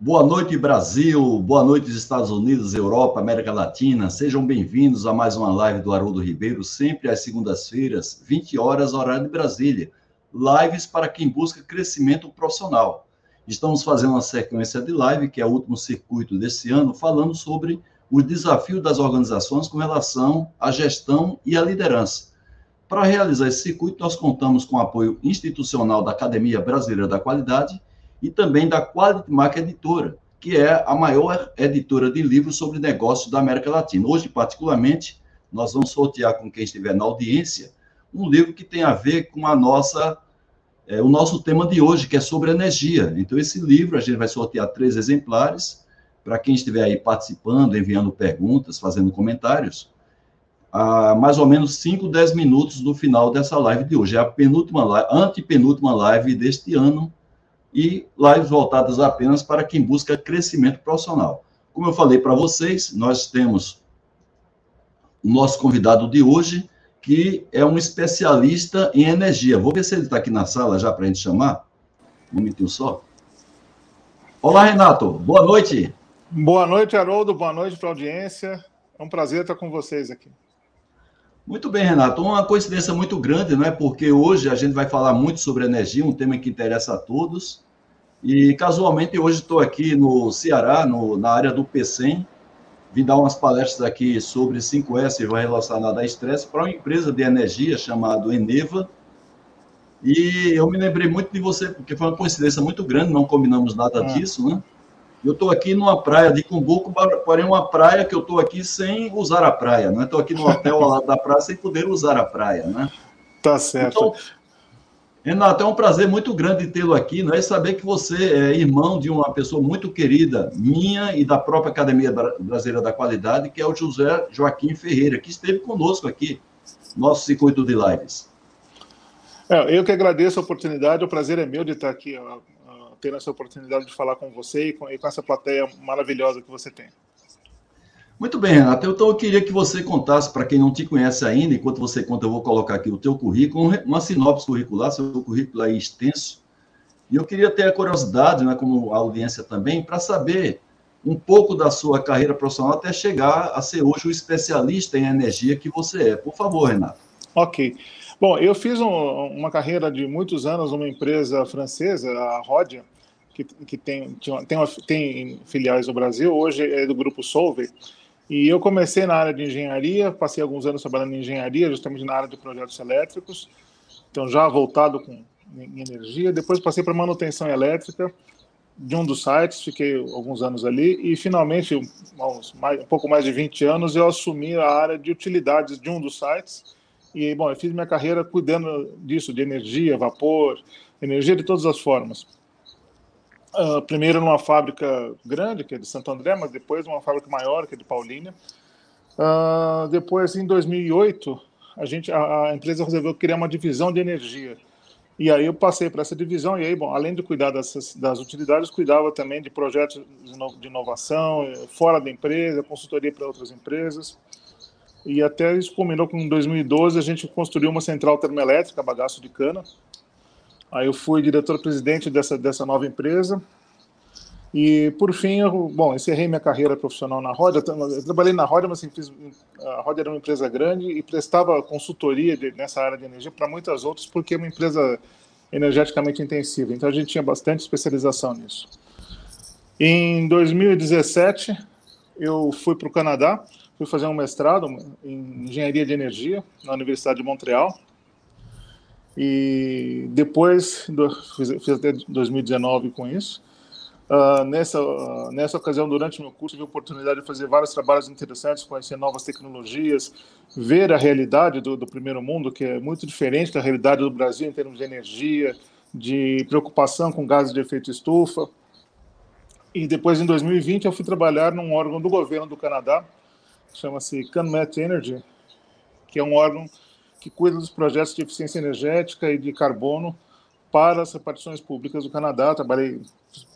Boa noite, Brasil. Boa noite, Estados Unidos, Europa, América Latina. Sejam bem-vindos a mais uma live do Haroldo Ribeiro, sempre às segundas-feiras, 20 horas, horário de Brasília. Lives para quem busca crescimento profissional. Estamos fazendo uma sequência de live, que é o último circuito desse ano, falando sobre os desafios das organizações com relação à gestão e à liderança. Para realizar esse circuito, nós contamos com o apoio institucional da Academia Brasileira da Qualidade e também da Quality Mark Editora, que é a maior editora de livros sobre negócios da América Latina. Hoje, particularmente, nós vamos sortear com quem estiver na audiência um livro que tem a ver com a nossa é, o nosso tema de hoje, que é sobre energia. Então, esse livro, a gente vai sortear três exemplares para quem estiver aí participando, enviando perguntas, fazendo comentários a mais ou menos 5, 10 minutos do final dessa live de hoje. É a penúltima antepenúltima live deste ano e lives voltadas apenas para quem busca crescimento profissional. Como eu falei para vocês, nós temos o nosso convidado de hoje, que é um especialista em energia. Vou ver se ele está aqui na sala já para a gente chamar. Um minutinho só. Olá, Renato. Boa noite. Boa noite, Haroldo. Boa noite para a audiência. É um prazer estar com vocês aqui. Muito bem, Renato. Uma coincidência muito grande, não é? Porque hoje a gente vai falar muito sobre energia, um tema que interessa a todos. E casualmente hoje estou aqui no Ceará, no, na área do PCM, vim dar umas palestras aqui sobre 5S relacionada a estresse para uma empresa de energia chamada Eneva. E eu me lembrei muito de você, porque foi uma coincidência muito grande, não combinamos nada é. disso, né? Eu estou aqui numa praia de Cumbuco, porém uma praia que eu estou aqui sem usar a praia, né? Estou aqui no hotel ao lado da praia sem poder usar a praia, né? Tá certo. Então, Renato, é um prazer muito grande tê-lo aqui, não é saber que você é irmão de uma pessoa muito querida, minha e da própria Academia Brasileira da Qualidade, que é o José Joaquim Ferreira, que esteve conosco aqui, nosso circuito de lives. É, eu que agradeço a oportunidade, o prazer é meu de estar aqui ter essa oportunidade de falar com você e com, e com essa plateia maravilhosa que você tem. Muito bem, Renato. Então eu queria que você contasse, para quem não te conhece ainda, enquanto você conta, eu vou colocar aqui o teu currículo, uma sinopse curricular, seu currículo aí extenso. E eu queria ter a curiosidade, né, como a audiência também, para saber um pouco da sua carreira profissional até chegar a ser hoje o especialista em energia que você é. Por favor, Renato. Ok. Bom, eu fiz um, uma carreira de muitos anos numa empresa francesa, a Rodia, que, que tem, tem, uma, tem, filiais no Brasil, hoje é do grupo Solvay. E eu comecei na área de engenharia, passei alguns anos trabalhando em engenharia, justamente na área de projetos elétricos, então já voltado com energia. Depois passei para manutenção elétrica de um dos sites, fiquei alguns anos ali e finalmente, uns, mais, um pouco mais de 20 anos, eu assumi a área de utilidades de um dos sites e, bom, eu fiz minha carreira cuidando disso, de energia, vapor, energia de todas as formas. Uh, primeiro numa fábrica grande, que é de Santo André, mas depois numa fábrica maior, que é de Paulínia. Uh, depois, em 2008, a, gente, a, a, empresa resolveu criar uma divisão de energia. E aí eu passei para essa divisão, e aí, bom, além de cuidar dessas, das utilidades, cuidava também de projetos de inovação, eh, fora da empresa, consultoria para outras empresas. E até isso culminou com em 2012 a gente construiu uma central termoelétrica, bagaço de cana. Aí eu fui diretor-presidente dessa, dessa nova empresa. E por fim, eu, bom, encerrei minha carreira profissional na Roda. Eu trabalhei na Roda, mas assim, fiz, a Roda era uma empresa grande e prestava consultoria de, nessa área de energia para muitas outras, porque é uma empresa energeticamente intensiva. Então a gente tinha bastante especialização nisso. Em 2017, eu fui para o Canadá fui fazer um mestrado em engenharia de energia na Universidade de Montreal. E depois, fiz, fiz até 2019 com isso. Uh, nessa, uh, nessa ocasião, durante meu curso, tive a oportunidade de fazer vários trabalhos interessantes, conhecer novas tecnologias, ver a realidade do, do primeiro mundo, que é muito diferente da realidade do Brasil em termos de energia, de preocupação com gases de efeito estufa. E depois, em 2020, eu fui trabalhar num órgão do governo do Canadá, chama-se CanMet Energy, que é um órgão que cuida dos projetos de eficiência energética e de carbono para as repartições públicas do Canadá. Trabalhei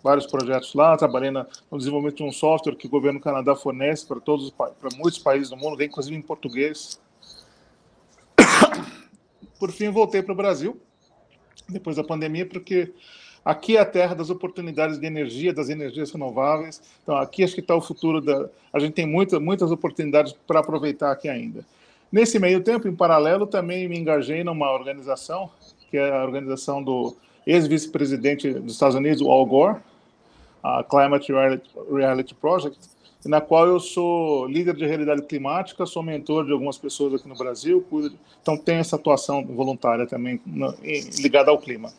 vários projetos lá, trabalhei no desenvolvimento de um software que o governo do Canadá fornece para todos para muitos países do mundo, inclusive em português. Por fim, voltei para o Brasil depois da pandemia, porque Aqui é a terra das oportunidades de energia, das energias renováveis. Então, aqui acho que está o futuro da. A gente tem muita, muitas oportunidades para aproveitar aqui ainda. Nesse meio tempo, em paralelo, também me engajei numa organização, que é a organização do ex-vice-presidente dos Estados Unidos, Al Gore, a Climate Reality Project, na qual eu sou líder de realidade climática, sou mentor de algumas pessoas aqui no Brasil, então tenho essa atuação voluntária também ligada ao clima.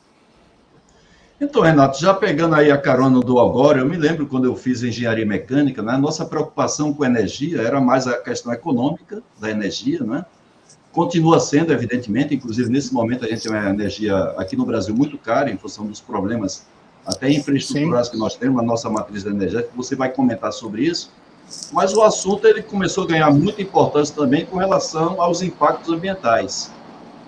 Então, Renato, já pegando aí a carona do agora, eu me lembro quando eu fiz engenharia mecânica, né, nossa preocupação com energia era mais a questão econômica da energia, né? Continua sendo, evidentemente, inclusive nesse momento a gente tem uma energia aqui no Brasil muito cara em função dos problemas até infraestruturais que nós temos, a nossa matriz energética, você vai comentar sobre isso, mas o assunto ele começou a ganhar muita importância também com relação aos impactos ambientais.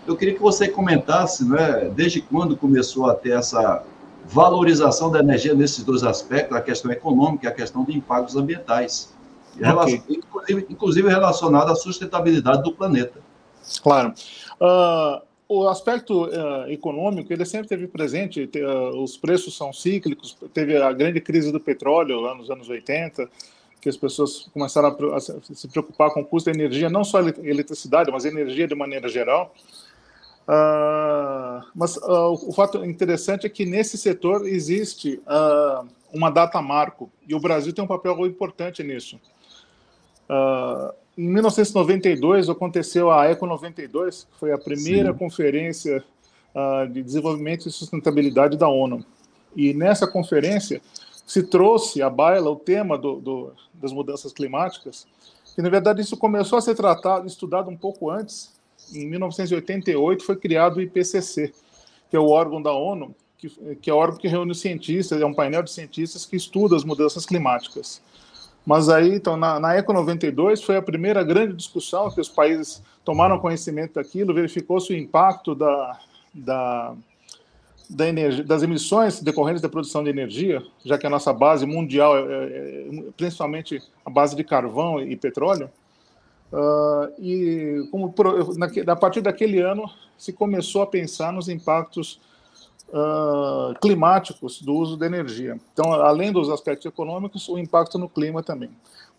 Eu queria que você comentasse, né, desde quando começou a ter essa valorização da energia nesses dois aspectos, a questão econômica e a questão de impactos ambientais, okay. inclusive, inclusive relacionado à sustentabilidade do planeta. Claro. Uh, o aspecto uh, econômico ele sempre teve presente. Uh, os preços são cíclicos. Teve a grande crise do petróleo lá nos anos 80, que as pessoas começaram a, a se preocupar com o custo da energia, não só eletricidade, mas energia de maneira geral. Uh, mas uh, o fato interessante é que nesse setor existe uh, uma data marco e o Brasil tem um papel importante nisso. em 1992 aconteceu a Eco 92, que foi a primeira Sim. conferência de desenvolvimento e sustentabilidade da ONU. E nessa conferência se trouxe à baila o tema do, do, das mudanças climáticas, que na verdade isso começou a ser tratado, estudado um pouco antes, em 1988 foi criado o IPCC, que é o órgão da ONU, que, que é o órgão que reúne os cientistas, é um painel de cientistas que estuda as mudanças climáticas. Mas aí, então, na, na Eco 92 foi a primeira grande discussão que os países tomaram conhecimento daquilo, verificou-se o impacto da, da, da energia, das emissões decorrentes da produção de energia, já que a nossa base mundial é, é, é principalmente a base de carvão e petróleo. Uh, e como na, a partir daquele ano se começou a pensar nos impactos uh, climáticos do uso da energia. Então, além dos aspectos econômicos, o impacto no clima também.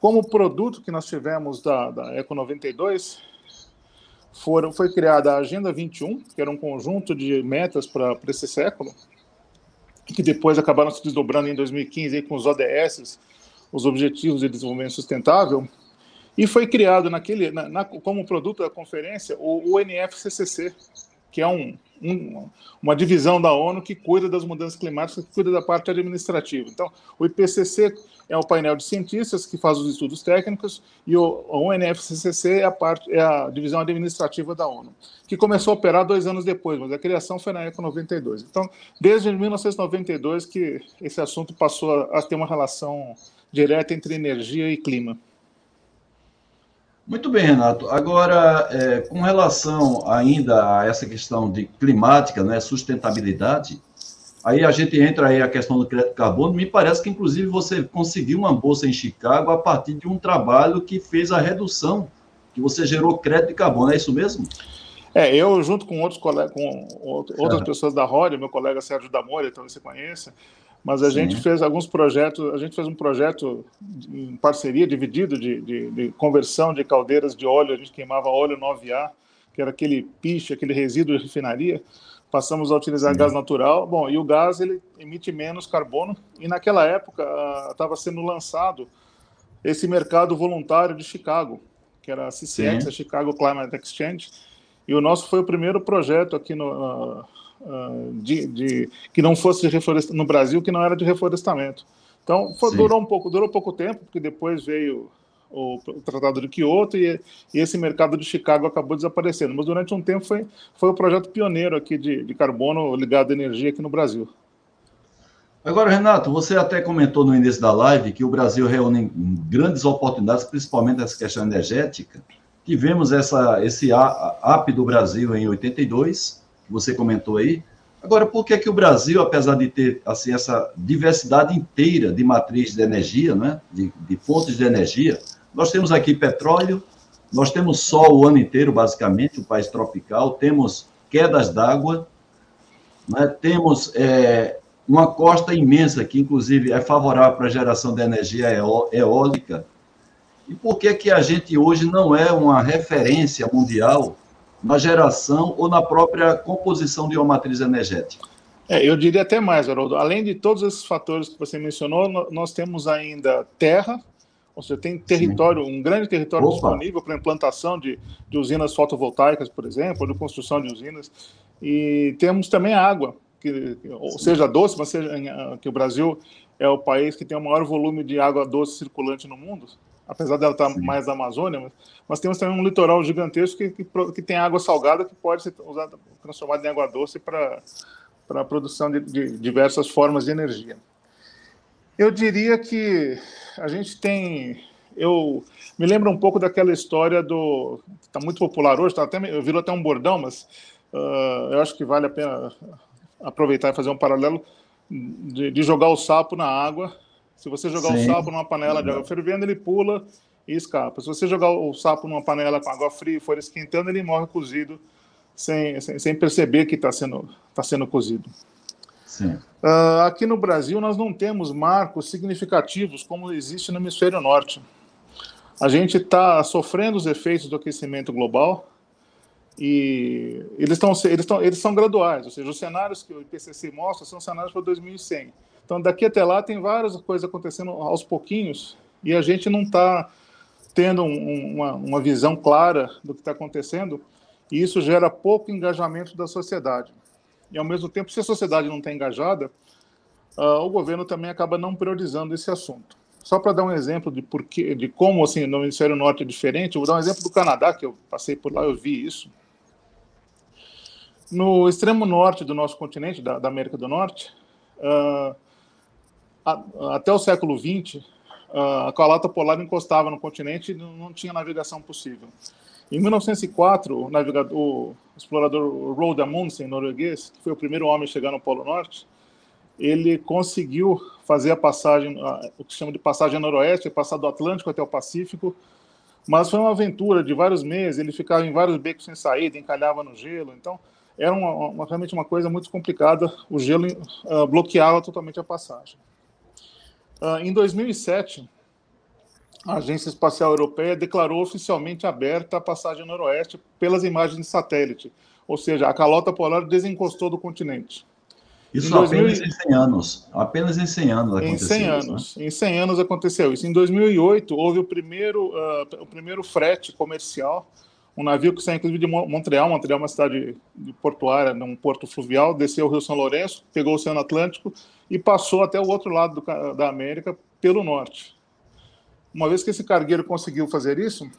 Como produto que nós tivemos da, da Eco 92, foram, foi criada a Agenda 21, que era um conjunto de metas para esse século, que depois acabaram se desdobrando em 2015 aí, com os ODS, os Objetivos de Desenvolvimento Sustentável, e foi criado naquele, na, na, como produto da conferência o UNFCCC, que é um, um, uma divisão da ONU que cuida das mudanças climáticas, que cuida da parte administrativa. Então, o IPCC é o painel de cientistas que faz os estudos técnicos e o, o UNFCCC é a, parte, é a divisão administrativa da ONU, que começou a operar dois anos depois, mas a criação foi na época 92. Então, desde 1992 que esse assunto passou a, a ter uma relação direta entre energia e clima. Muito bem, Renato. Agora, é, com relação ainda a essa questão de climática, né, sustentabilidade, aí a gente entra aí a questão do crédito carbono. Me parece que, inclusive, você conseguiu uma bolsa em Chicago a partir de um trabalho que fez a redução, que você gerou crédito de carbono, é isso mesmo? É, eu junto com outros colegas, com outras pessoas da Roda, meu colega Sérgio Damore, talvez você conheça, mas a Sim. gente fez alguns projetos, a gente fez um projeto em parceria, dividido, de, de, de, conversão de caldeiras de óleo, a gente queimava óleo 9A, que era aquele piche, aquele resíduo de refinaria, passamos a utilizar Sim. gás natural, bom, e o gás ele emite menos carbono, e naquela época estava sendo lançado esse mercado voluntário de Chicago, que era a CCX, Sim. a Chicago Climate Exchange, e o nosso foi o primeiro projeto aqui no, uh, de, de, que não fosse no Brasil que não era de reflorestamento. Então foi, durou um pouco, durou pouco tempo, porque depois veio o, o Tratado de Kyoto e, e, esse mercado de Chicago acabou desaparecendo. Mas durante um tempo foi, foi o projeto pioneiro aqui de, de carbono ligado à energia aqui no Brasil. Agora, Renato, você até comentou no início da live que o Brasil reúne grandes oportunidades, principalmente nessa questão energética. Tivemos essa, esse AP do Brasil em 82, que você comentou aí. Agora, por que, que o Brasil, apesar de ter assim, essa diversidade inteira de matriz de energia, né, de, de fontes de energia, nós temos aqui petróleo, nós temos sol o ano inteiro, basicamente, um país tropical, temos quedas d'água, né, temos é, uma costa imensa, que inclusive é favorável para a geração de energia eólica. E por que, que a gente hoje não é uma referência mundial na geração ou na própria composição de uma matriz energética? É, eu diria até mais, Haroldo. Além de todos esses fatores que você mencionou, nós temos ainda terra, ou seja, tem território, Sim. um grande território Opa. disponível para implantação de, de, usinas fotovoltaicas, por exemplo, ou de construção de usinas. E temos também água, que, ou seja doce, mas seja que o Brasil é o país que tem o maior volume de água doce circulante no mundo, apesar dela estar Sim. mais Amazônia, mas, mas, temos também um litoral gigantesco que, que, que, tem água salgada que pode ser usada, transformada em água doce para para a produção de, de diversas formas de energia. Eu diria que a gente tem. Eu me lembro um pouco daquela história do. está muito popular hoje, tá até, virou até um bordão, mas uh, eu acho que vale a pena aproveitar e fazer um paralelo de, de jogar o sapo na água. Se você jogar Sim. o sapo numa panela de água fervendo, ele pula e escapa. Se você jogar o sapo numa panela com água fria e for esquentando, ele morre cozido sem, sem, sem perceber que está sendo, tá sendo cozido. Uh, aqui no Brasil, nós não temos marcos significativos como existe no hemisfério norte. A gente está sofrendo os efeitos do aquecimento global e eles, estão eles, estão eles são graduais, ou seja, os cenários que o IPCC mostra são cenários para 2100. Então, daqui até lá, tem várias coisas acontecendo aos pouquinhos e a gente não está tendo um, uma, uma visão clara do que está acontecendo e isso gera pouco engajamento da sociedade. E, ao mesmo tempo, se a sociedade não está engajada, uh, o governo também acaba não priorizando esse assunto. Só para dar um exemplo de, porquê, de como assim, no Hemisfério Norte é diferente, eu vou dar um exemplo do Canadá, que eu passei por lá, eu vi isso. No extremo norte do nosso continente, da, da América do Norte, uh, até o século XX, a calota polar encostava no continente e não, tinha navegação possível. Em 1904, o, navegador, o explorador Roald Amundsen, norueguês, que foi o primeiro homem a chegar no Polo Norte, ele conseguiu fazer a passagem, o que chama de passagem noroeste, passar do Atlântico até o Pacífico, mas foi uma aventura de vários meses, ele ficava em vários becos sem saída, encalhava no gelo, então era uma, uma, realmente uma coisa muito complicada, o gelo uh, bloqueava totalmente a passagem. Uh, em 2007, a Agência Espacial Europeia declarou oficialmente aberta a passagem noroeste pelas imagens de satélite, ou seja, a calota polar desencostou do continente. Isso em apenas 2000... em 100 anos. Apenas em 100 anos aconteceu Em 100 isso, anos. Né? Em 100 anos aconteceu isso. Em 2008, houve o primeiro, uh, o primeiro frete comercial, um navio que saiu inclusive de Montreal. Montreal é uma cidade portuária, num porto fluvial, desceu o Rio São Lourenço, pegou o Oceano Atlântico e passou até o outro lado do, da América pelo norte. Uma vez que esse cargueiro conseguiu fazer isso,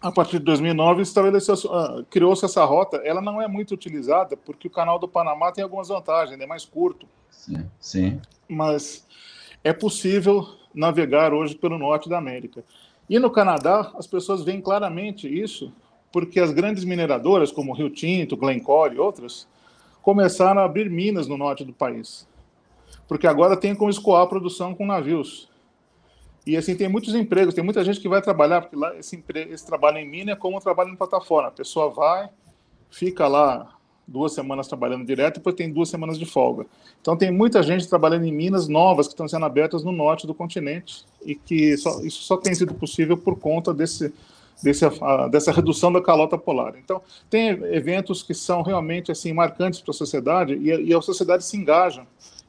a partir de 2009 estabeleceu, uh, criou-se essa rota. Ela não é muito utilizada porque o canal do Panamá tem algumas vantagens, é mais curto. Sim, sim. Mas é possível navegar hoje pelo norte da América. E no Canadá, as pessoas veem claramente isso, porque as grandes mineradoras, como Rio Tinto, Glencore e outras, começaram a abrir minas no norte do país. Porque agora tem como escoar a produção com navios. E assim, tem muitos empregos, tem muita gente que vai trabalhar, porque lá esse, emprego, esse trabalho em mina é como um trabalho em plataforma. A pessoa vai, fica lá duas semanas trabalhando direto, depois tem duas semanas de folga. Então tem muita gente trabalhando em minas novas que estão sendo abertas no norte do continente e que só, isso só tem sido possível por conta desse, desse, dessa redução da calota polar. Então tem eventos que são realmente assim marcantes para a sociedade e, e a sociedade se engaja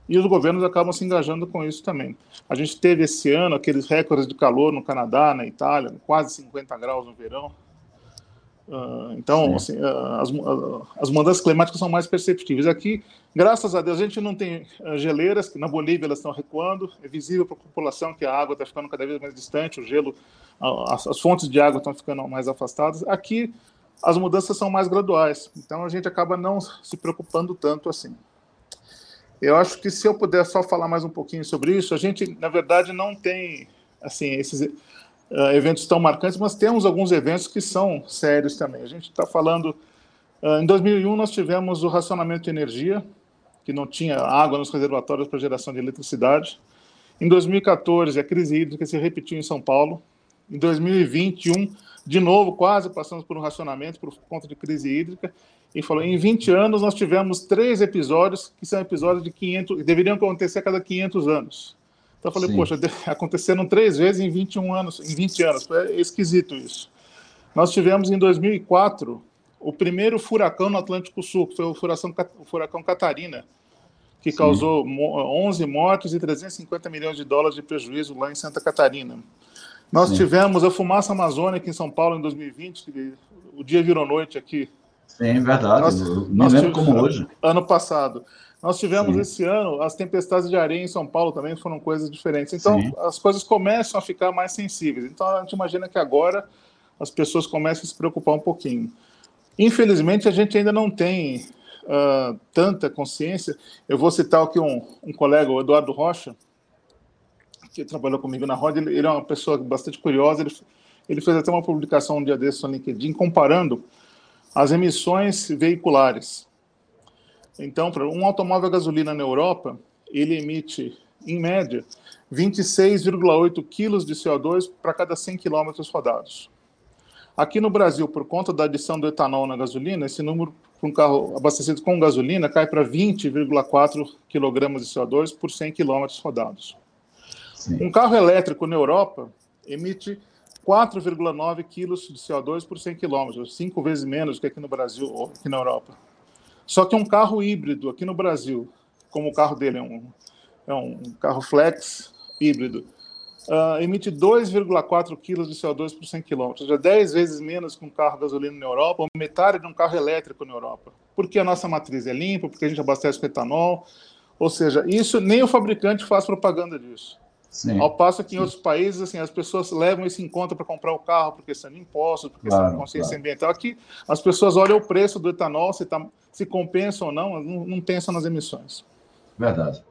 e os governos acabam se engajando com isso também. A gente teve esse ano aqueles recordes de calor no Canadá, na Itália, quase 50 graus no verão. Uh, então, assim, uh, as, uh, as, mudanças climáticas são mais perceptíveis. Aqui, graças a Deus, a gente não tem geleiras, que na Bolívia elas estão recuando, é visível para a população que a água está ficando cada vez mais distante, o gelo, as, as fontes de água estão ficando mais afastadas. Aqui, as mudanças são mais graduais, então a gente acaba não se preocupando tanto assim. Eu acho que se eu puder só falar mais um pouquinho sobre isso, a gente, na verdade, não tem assim esses uh, eventos tão marcantes, mas temos alguns eventos que são sérios também. A gente está falando. Uh, em 2001, nós tivemos o racionamento de energia, que não tinha água nos reservatórios para geração de eletricidade. Em 2014, a crise hídrica se repetiu em São Paulo. Em 2021, de novo, quase passamos por um racionamento por conta de crise hídrica. E falou: em 20 anos nós tivemos três episódios que são episódios de 500, deveriam acontecer a cada 500 anos. Então eu falei: Sim. poxa, aconteceram três vezes em 21 anos, em 20 anos. É esquisito isso. Nós tivemos em 2004 o primeiro furacão no Atlântico Sul, que foi o furacão, o furacão Catarina, que Sim. causou 11 mortes e 350 milhões de dólares de prejuízo lá em Santa Catarina. Nós tivemos a fumaça amazônica em São Paulo em 2020, que o dia virou noite aqui. Sim, verdade. Nós, Me lembro como hoje. Ano passado. Nós tivemos Sim. esse ano as tempestades de areia em São Paulo também foram coisas diferentes. Então, Sim. as coisas começam a ficar mais sensíveis. Então, a gente imagina que agora as pessoas começam a se preocupar um pouquinho. Infelizmente, a gente ainda não tem uh, tanta consciência. Eu vou citar aqui um, um colega, o Eduardo Rocha, que trabalhou comigo na Roda. Ele, ele, é uma pessoa bastante curiosa. Ele, ele fez até uma publicação um dia desses no LinkedIn comparando as emissões veiculares. Então, um automóvel a gasolina na Europa, ele emite, em média, 26,8 quilos de CO2 para cada 100 quilômetros rodados. Aqui no Brasil, por conta da adição do etanol na gasolina, esse número para um carro abastecido com gasolina cai para 20,4 kg de CO2 por 100 km rodados. Sim. Um carro elétrico na Europa emite 4,9 kg de CO2 por 100 km, cinco vezes menos que aqui no Brasil ou aqui na Europa. Só que um carro híbrido aqui no Brasil, como o carro dele é um, é um carro flex híbrido, uh, emite 2,4 kg de CO2 por 100 km, ou seja, 10 vezes menos que um carro gasolina na Europa, ou metade de um carro elétrico na Europa. Porque a nossa matriz é limpa, porque a gente abastece com etanol, ou seja, isso nem o fabricante faz propaganda disso. Sim. Ao passo que em outros países, assim, as pessoas levam isso em conta para comprar o carro, porque são impostos, porque claro, são consciência claro. ambiental. Aqui, as pessoas olham o preço do etanol, se, tá, se compensa ou não, não, não pensam nas emissões. Verdade.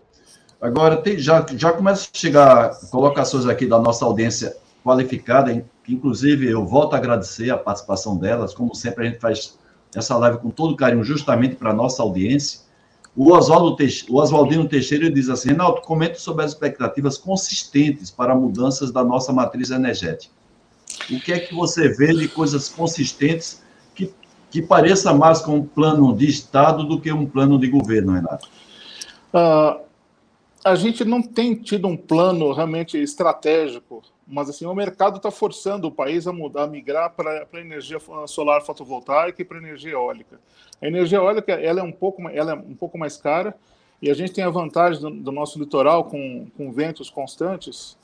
Agora, tem, já, já começa a chegar colocações aqui da nossa audiência qualificada, inclusive eu volto a agradecer a participação delas, como sempre a gente faz essa live com todo carinho, justamente para a nossa audiência. O, Oswaldo Teixe, o Oswaldino Teixeira diz assim, Renato, comente sobre as expectativas consistentes para mudanças da nossa matriz energética. O que é que você vê de coisas consistentes que, que pareça mais com um plano de Estado do que um plano de governo, Renato? Uh, a gente não tem tido um plano realmente estratégico, mas assim o mercado está forçando o país a mudar, a migrar para a energia solar fotovoltaica e para energia eólica. A energia eólica ela é um pouco, ela é um pouco mais cara e a gente tem a vantagem do, do nosso litoral com, com ventos constantes.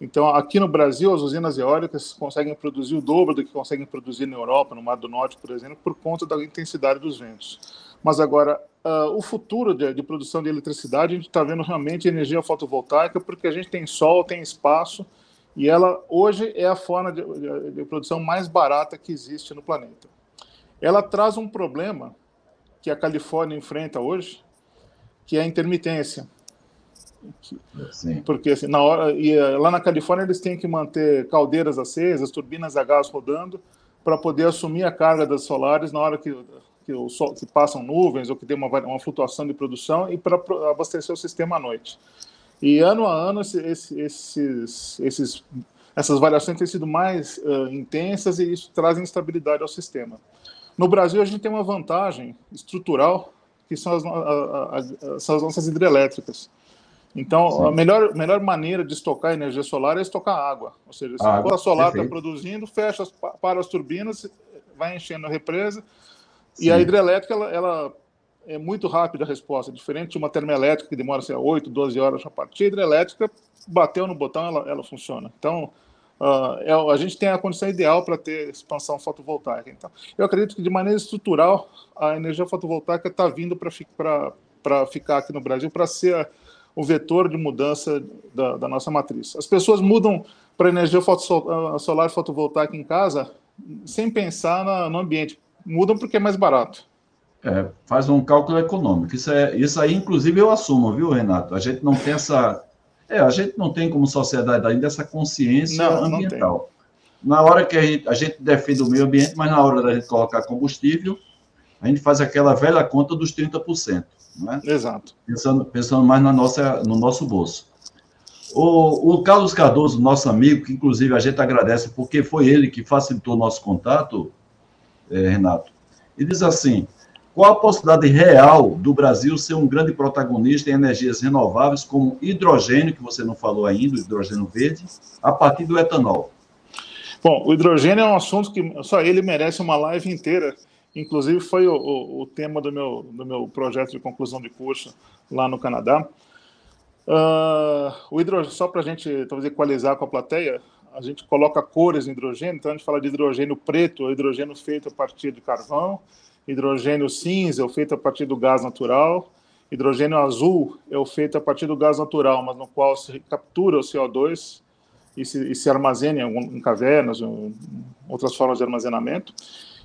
Então, aqui no Brasil, as usinas eólicas conseguem produzir o dobro do que conseguem produzir na Europa, no Mar do Norte, por exemplo, por conta da intensidade dos ventos. Mas agora, uh, o futuro de, de, produção de eletricidade, a gente está vendo realmente energia fotovoltaica, porque a gente tem sol, tem espaço, e ela hoje é a forma de, de, de produção mais barata que existe no planeta. Ela traz um problema que a Califórnia enfrenta hoje, que é a intermitência. Sim. Porque assim, na hora e eh, lá na Califórnia eles têm que manter caldeiras acesas, turbinas a gás rodando para poder assumir a carga das solares na hora que que, o sol, que passam nuvens ou que tem uma, uma flutuação de produção e para abastecer o sistema à noite. E ano a ano esses, esses, esses essas variações têm sido mais uh, intensas e isso traz instabilidade ao sistema. No Brasil, a gente tem uma vantagem estrutural, que são as, a, a, a, são as nossas hidrelétricas. Então, Sim. a melhor, melhor maneira de estocar energia solar é estocar água. Ou seja, se a, a solar está produzindo, fecha, para as turbinas, vai enchendo a represa, e a hidrelétrica, ela, ela, é muito rápida a resposta, diferente de uma termoelétrica que demora sei, 8, 12 horas para partir. A hidrelétrica, bateu no botão, ela, ela funciona. Então, uh, é, a gente tem a condição ideal para ter expansão fotovoltaica. Então, eu acredito que, de maneira estrutural, a energia fotovoltaica está vindo para ficar aqui no Brasil, para ser o vetor de mudança da, da nossa matriz. As pessoas mudam para energia solar fotovoltaica em casa sem pensar na, no ambiente mudam porque é mais barato. É, faz um cálculo econômico. Isso, é, isso aí, inclusive, eu assumo, viu, Renato? A gente não essa. É, a gente não tem como sociedade ainda essa consciência não, ambiental. Não na hora que a gente, a gente defende o meio ambiente, mas na hora da gente colocar combustível, a gente faz aquela velha conta dos 30%. Não é? Exato. Pensando, pensando mais na nossa, no nosso bolso. O, o, Carlos Cardoso, nosso amigo, que inclusive a gente agradece, porque foi ele que facilitou o nosso contato, é, Renato, e diz assim: qual a possibilidade real do Brasil ser um grande protagonista em energias renováveis, como hidrogênio, que você não falou ainda, hidrogênio verde, a partir do etanol? Bom, o hidrogênio é um assunto que só ele merece uma live inteira. Inclusive, foi o, o, o tema do meu, do meu projeto de conclusão de curso lá no Canadá. Uh, o hidrogênio, só para a gente talvez equalizar com a plateia, a gente coloca cores no hidrogênio, então a gente fala de hidrogênio preto, hidrogênio feito a partir de carvão, hidrogênio cinza é o feito a partir do gás natural, hidrogênio azul é o feito a partir do gás natural, mas no qual se captura o CO2 e se, e se armazena em, em cavernas, em outras formas de armazenamento.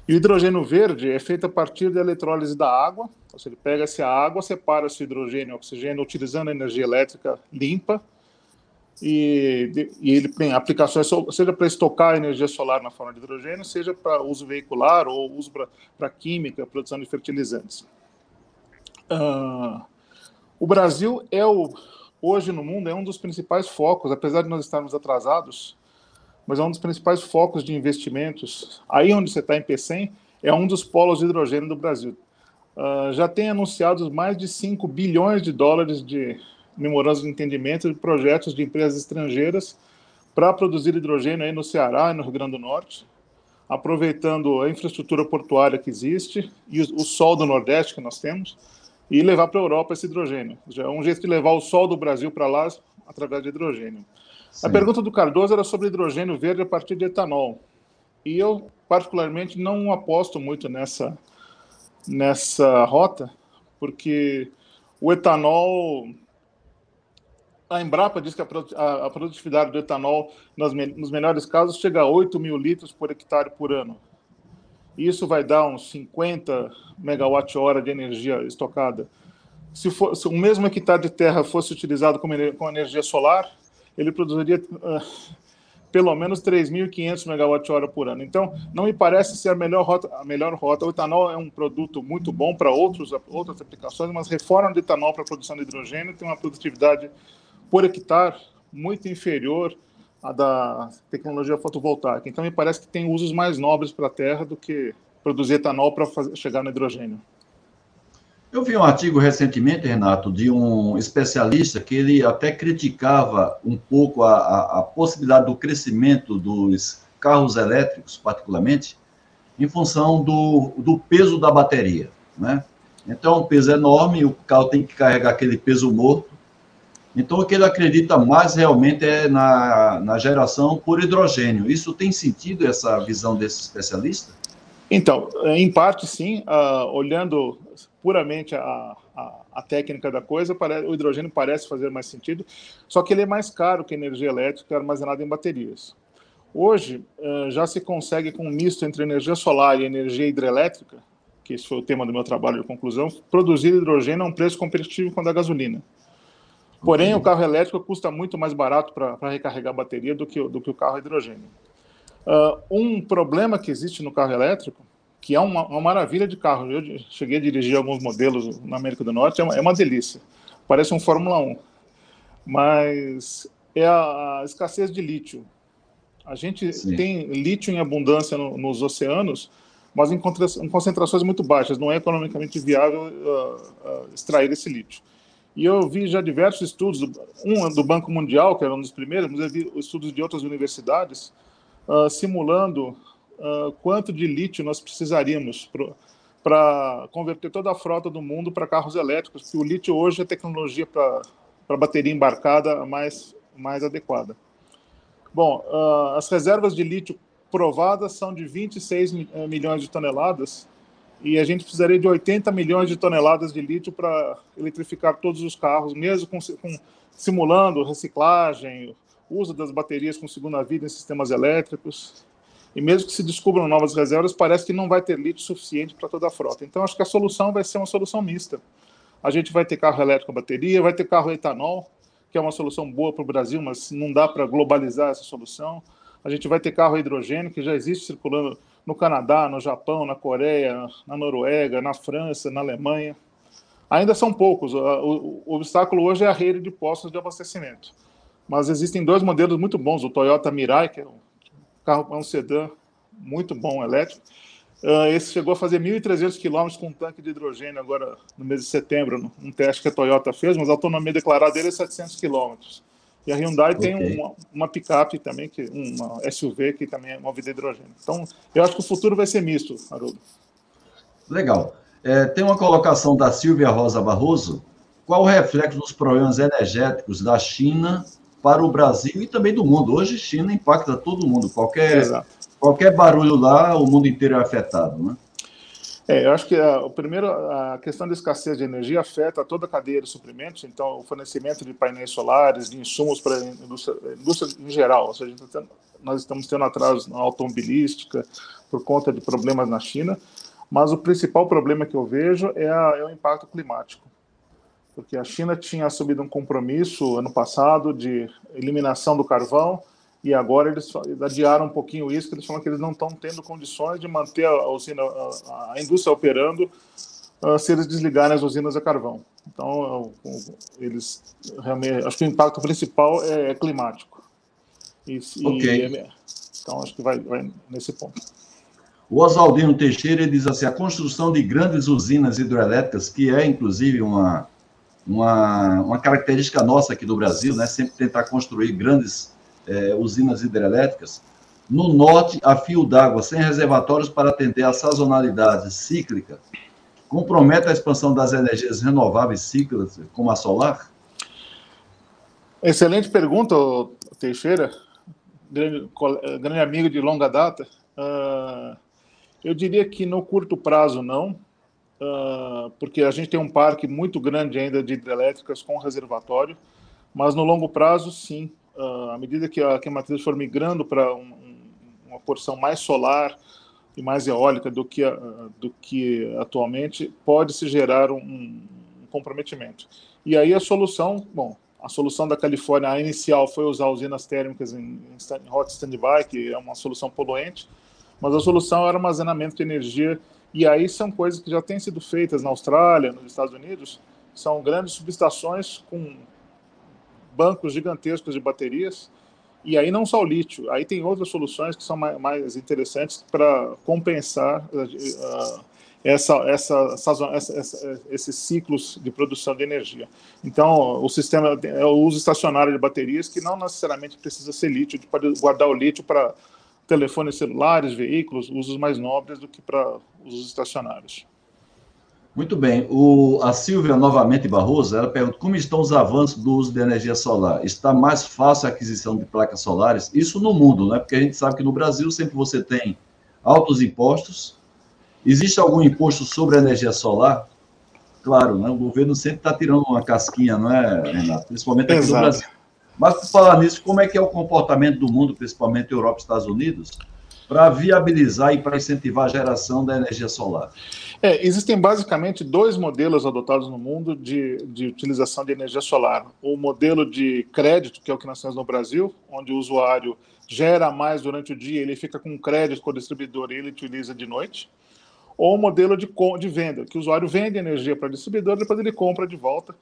E o hidrogênio verde é feito a partir da eletrólise da água. Então, ele pega essa água, separa esse hidrogênio e oxigênio utilizando energia elétrica limpa. E, e ele tem aplicações, seja para estocar energia solar na forma de hidrogênio, seja para uso veicular ou uso para química, produção de fertilizantes. Uh, o Brasil é o, hoje no mundo, é um dos principais focos, apesar de nós estarmos atrasados mas é um dos principais focos de investimentos. Aí onde você está em P100 é um dos polos de hidrogênio do Brasil. Uh, já tem anunciados mais de 5 bilhões de dólares de memorandos de entendimento de projetos de empresas estrangeiras para produzir hidrogênio aí no Ceará e no Rio Grande do Norte, aproveitando a infraestrutura portuária que existe e o, o sol do Nordeste que nós temos e levar para a Europa esse hidrogênio. Já é um jeito de levar o sol do Brasil para lá através de hidrogênio. Sim. A pergunta do Cardoso era sobre hidrogênio verde a partir de etanol. E eu, particularmente, não aposto muito nessa, nessa rota, porque o etanol. A Embrapa diz que a produtividade do etanol, nos melhores casos, chega a 8 mil litros por hectare por ano. Isso vai dar uns 50 megawatt-hora de energia estocada. Se, for, se o mesmo hectare de terra fosse utilizado com energia solar, ele produziria uh, pelo menos 3.500 megawatt-hora por ano. Então, não me parece ser a melhor rota. A melhor rota. O etanol é um produto muito bom para outras aplicações, mas reforma de etanol para a produção de hidrogênio tem uma produtividade por hectare muito inferior à da tecnologia fotovoltaica. Então, me parece que tem usos mais nobres para a Terra do que produzir etanol para chegar no hidrogênio. Eu vi um artigo recentemente, Renato, de um especialista que ele até criticava um pouco a, a, a, possibilidade do crescimento dos carros elétricos, particularmente, em função do, do peso da bateria, né? Então, um peso enorme, o carro tem que carregar aquele peso morto. Então, o que ele acredita mais realmente é na, na geração por hidrogênio. Isso tem sentido, essa visão desse especialista? Então, em parte, sim. Uh, olhando puramente a, a, a, técnica da coisa, o hidrogênio parece fazer mais sentido, só que ele é mais caro que a energia elétrica armazenada em baterias. Hoje, uh, já se consegue, com um misto entre energia solar e energia hidrelétrica, que esse foi o tema do meu trabalho de conclusão, produzir hidrogênio a um preço competitivo com a da gasolina. Porém, o carro elétrico custa muito mais barato para recarregar a bateria do que, do que o carro hidrogênio. Uh, um problema que existe no carro elétrico que é uma, uma, maravilha de carro. Eu cheguei a dirigir alguns modelos na América do Norte, é uma, é uma delícia. Parece um Fórmula 1. Mas é a, a escassez de lítio. A gente Sim. tem lítio em abundância no, nos oceanos, mas em, concentrações muito baixas. Não é economicamente viável uh, uh, extrair esse lítio. E eu vi já diversos estudos, um do Banco Mundial, que era um dos primeiros, mas eu vi estudos de outras universidades, uh, simulando uh, quanto de lítio nós precisaríamos para converter toda a frota do mundo para carros elétricos, porque o lítio hoje é tecnologia para bateria embarcada mais, mais adequada. Bom, uh, as reservas de lítio provadas são de 26 eh, milhões de toneladas e a gente precisaria de 80 milhões de toneladas de lítio para eletrificar todos os carros, mesmo com, com, simulando reciclagem, uso das baterias com segunda vida em sistemas elétricos. E mesmo que se descubram novas reservas, parece que não vai ter lítio suficiente para toda a frota. Então, acho que a solução vai ser uma solução mista. A gente vai ter carro elétrico com bateria, vai ter carro etanol, que é uma solução boa para o Brasil, mas não dá para globalizar essa solução. A gente vai ter carro hidrogênio, que já existe circulando no Canadá, no Japão, na Coreia, na Noruega, na França, na Alemanha. Ainda são poucos. O, obstáculo hoje é a rede de postos de abastecimento. Mas existem dois modelos muito bons, o Toyota Mirai, que é um carro, é um sedã muito bom elétrico, Uh, esse chegou a fazer 1.300 quilômetros com um tanque de hidrogênio agora no mês de setembro, um teste que a Toyota fez, mas a autonomia declarada dele é 700 quilômetros. E a Hyundai okay. tem uma, uma picape também, que, uma SUV que também é movida a hidrogênio. Então, eu acho que o futuro vai ser misto, Haroldo. Legal. É, tem uma colocação da Silvia Rosa Barroso. Qual o reflexo dos problemas energéticos da China para o Brasil e também do mundo? Hoje, China impacta todo mundo. Qualquer Exato qualquer barulho lá, o mundo inteiro é afetado, né? É, eu acho que a, o primeiro, a questão da escassez de energia afeta toda a cadeia de suprimentos, então o fornecimento de painéis solares, de insumos para a indústria, indústria em geral, ou seja, tá nós estamos tendo atraso na automobilística por conta de problemas na China, mas o principal problema que eu vejo é, a, é o impacto climático, porque a China tinha assumido um compromisso ano passado de eliminação do carvão, e agora eles adiaram um pouquinho isso, que eles falam que eles não estão tendo condições de manter a usina, a, a indústria operando uh, se eles desligarem as usinas a carvão. Então, eles realmente, acho que o impacto principal é, é climático. E, okay. e, é, então, acho que vai, vai nesse ponto. O Oswaldino Teixeira diz assim: a construção de grandes usinas hidrelétricas, que é inclusive uma, uma, uma característica nossa aqui do Brasil, né? sempre tentar construir grandes é, usinas hidrelétricas. No norte, a fio d'água sem reservatórios para atender a sazonalidade cíclica compromete a expansão das energias renováveis cíclicas, como a solar? Excelente pergunta, Teixeira, grande, grande amigo de longa data. Uh, eu diria que no curto prazo não, uh, porque a gente tem um parque muito grande ainda de hidrelétricas com reservatório, mas no longo prazo, sim. Uh, à medida que a, que a matriz for migrando para um, um, uma porção mais solar e mais eólica do que, uh, do que atualmente, pode se gerar um, um, comprometimento. E aí a solução, bom, a solução da Califórnia a inicial foi usar usinas térmicas em, em, em hot standby, que é uma solução poluente, mas a solução era armazenamento de energia, e aí são coisas que já têm sido feitas na Austrália, nos Estados Unidos, são grandes subestações com bancos gigantescos de baterias, e aí não só o lítio, aí tem outras soluções que são mais, interessantes para compensar uh, essa, essa, essa, essa, esses ciclos de produção de energia. Então, o sistema é o uso estacionário de baterias, que não necessariamente precisa ser lítio, pode guardar o lítio para telefones celulares, veículos, usos mais nobres do que para usos estacionários. Muito bem. O, a Silvia, novamente Barroso, ela pergunta como estão os avanços do uso de energia solar? Está mais fácil a aquisição de placas solares? Isso no mundo, né? Porque a gente sabe que no Brasil sempre você tem altos impostos. Existe algum imposto sobre a energia solar? Claro, né? o governo sempre está tirando uma casquinha, não é, Renato? Principalmente aqui Exato. no Brasil. Mas, por falar nisso, como é que é o comportamento do mundo, principalmente Europa e Estados Unidos, para viabilizar e para incentivar a geração da energia solar? É, existem basicamente dois modelos adotados no mundo de, de utilização de energia solar. O modelo de crédito, que é o que nós temos no Brasil, onde o usuário gera mais durante o dia, ele fica com crédito com o distribuidor e ele utiliza de noite. Ou o modelo de, de venda, que o usuário vende energia para o distribuidor e depois ele compra de volta.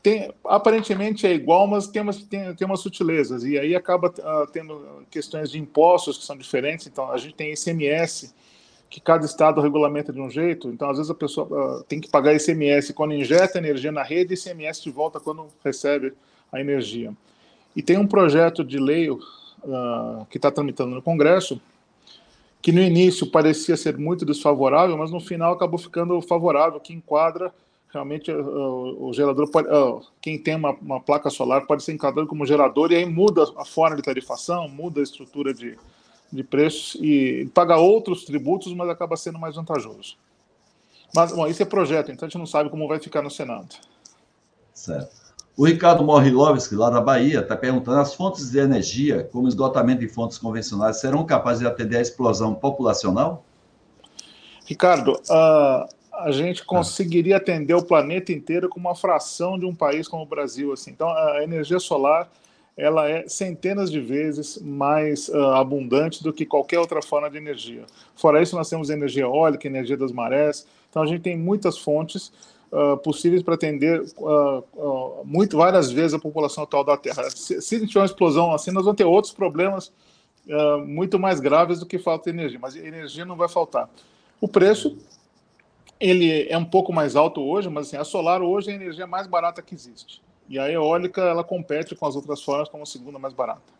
Tem, aparentemente é igual, mas tem umas, tem, tem umas sutilezas. E aí acaba uh, tendo questões de impostos que são diferentes. Então, a gente tem ICMS, que cada estado regulamenta de um jeito, então às vezes a pessoa uh, tem que pagar ICMS quando injeta energia na rede e ICMS de volta quando recebe a energia. E tem um projeto de lei uh, que está tramitando no Congresso, que no início parecia ser muito desfavorável, mas no final acabou ficando favorável, que enquadra realmente uh, o gerador pode, quem tem uma, uma, placa solar pode ser enquadrado como gerador e aí muda a forma de tarifação, muda a estrutura de, de preços e paga outros tributos, mas acaba sendo mais vantajoso. Mas, bom, isso é projeto, então a gente não sabe como vai ficar no Senado. Certo. O Ricardo Morilovski, lá da Bahia, está perguntando: as fontes de energia, como esgotamento de fontes convencionais, serão capazes de atender à explosão populacional? Ricardo, uh, a gente conseguiria atender o planeta inteiro com uma fração de um país como o Brasil. Assim. Então, a energia solar ela é centenas de vezes mais uh, abundante do que qualquer outra forma de energia. Fora isso, nós temos energia eólica, energia das marés. Então, a gente tem muitas fontes. uh, possíveis para atender uh, muito várias vezes a população atual da Terra. Se, se tiver uma explosão assim, nós vamos ter outros problemas muito mais graves do que falta de energia, mas energia não vai faltar. O preço ele é um pouco mais alto hoje, mas assim, a solar hoje é a energia mais barata que existe. E a eólica ela compete com as outras formas como a segunda mais barata.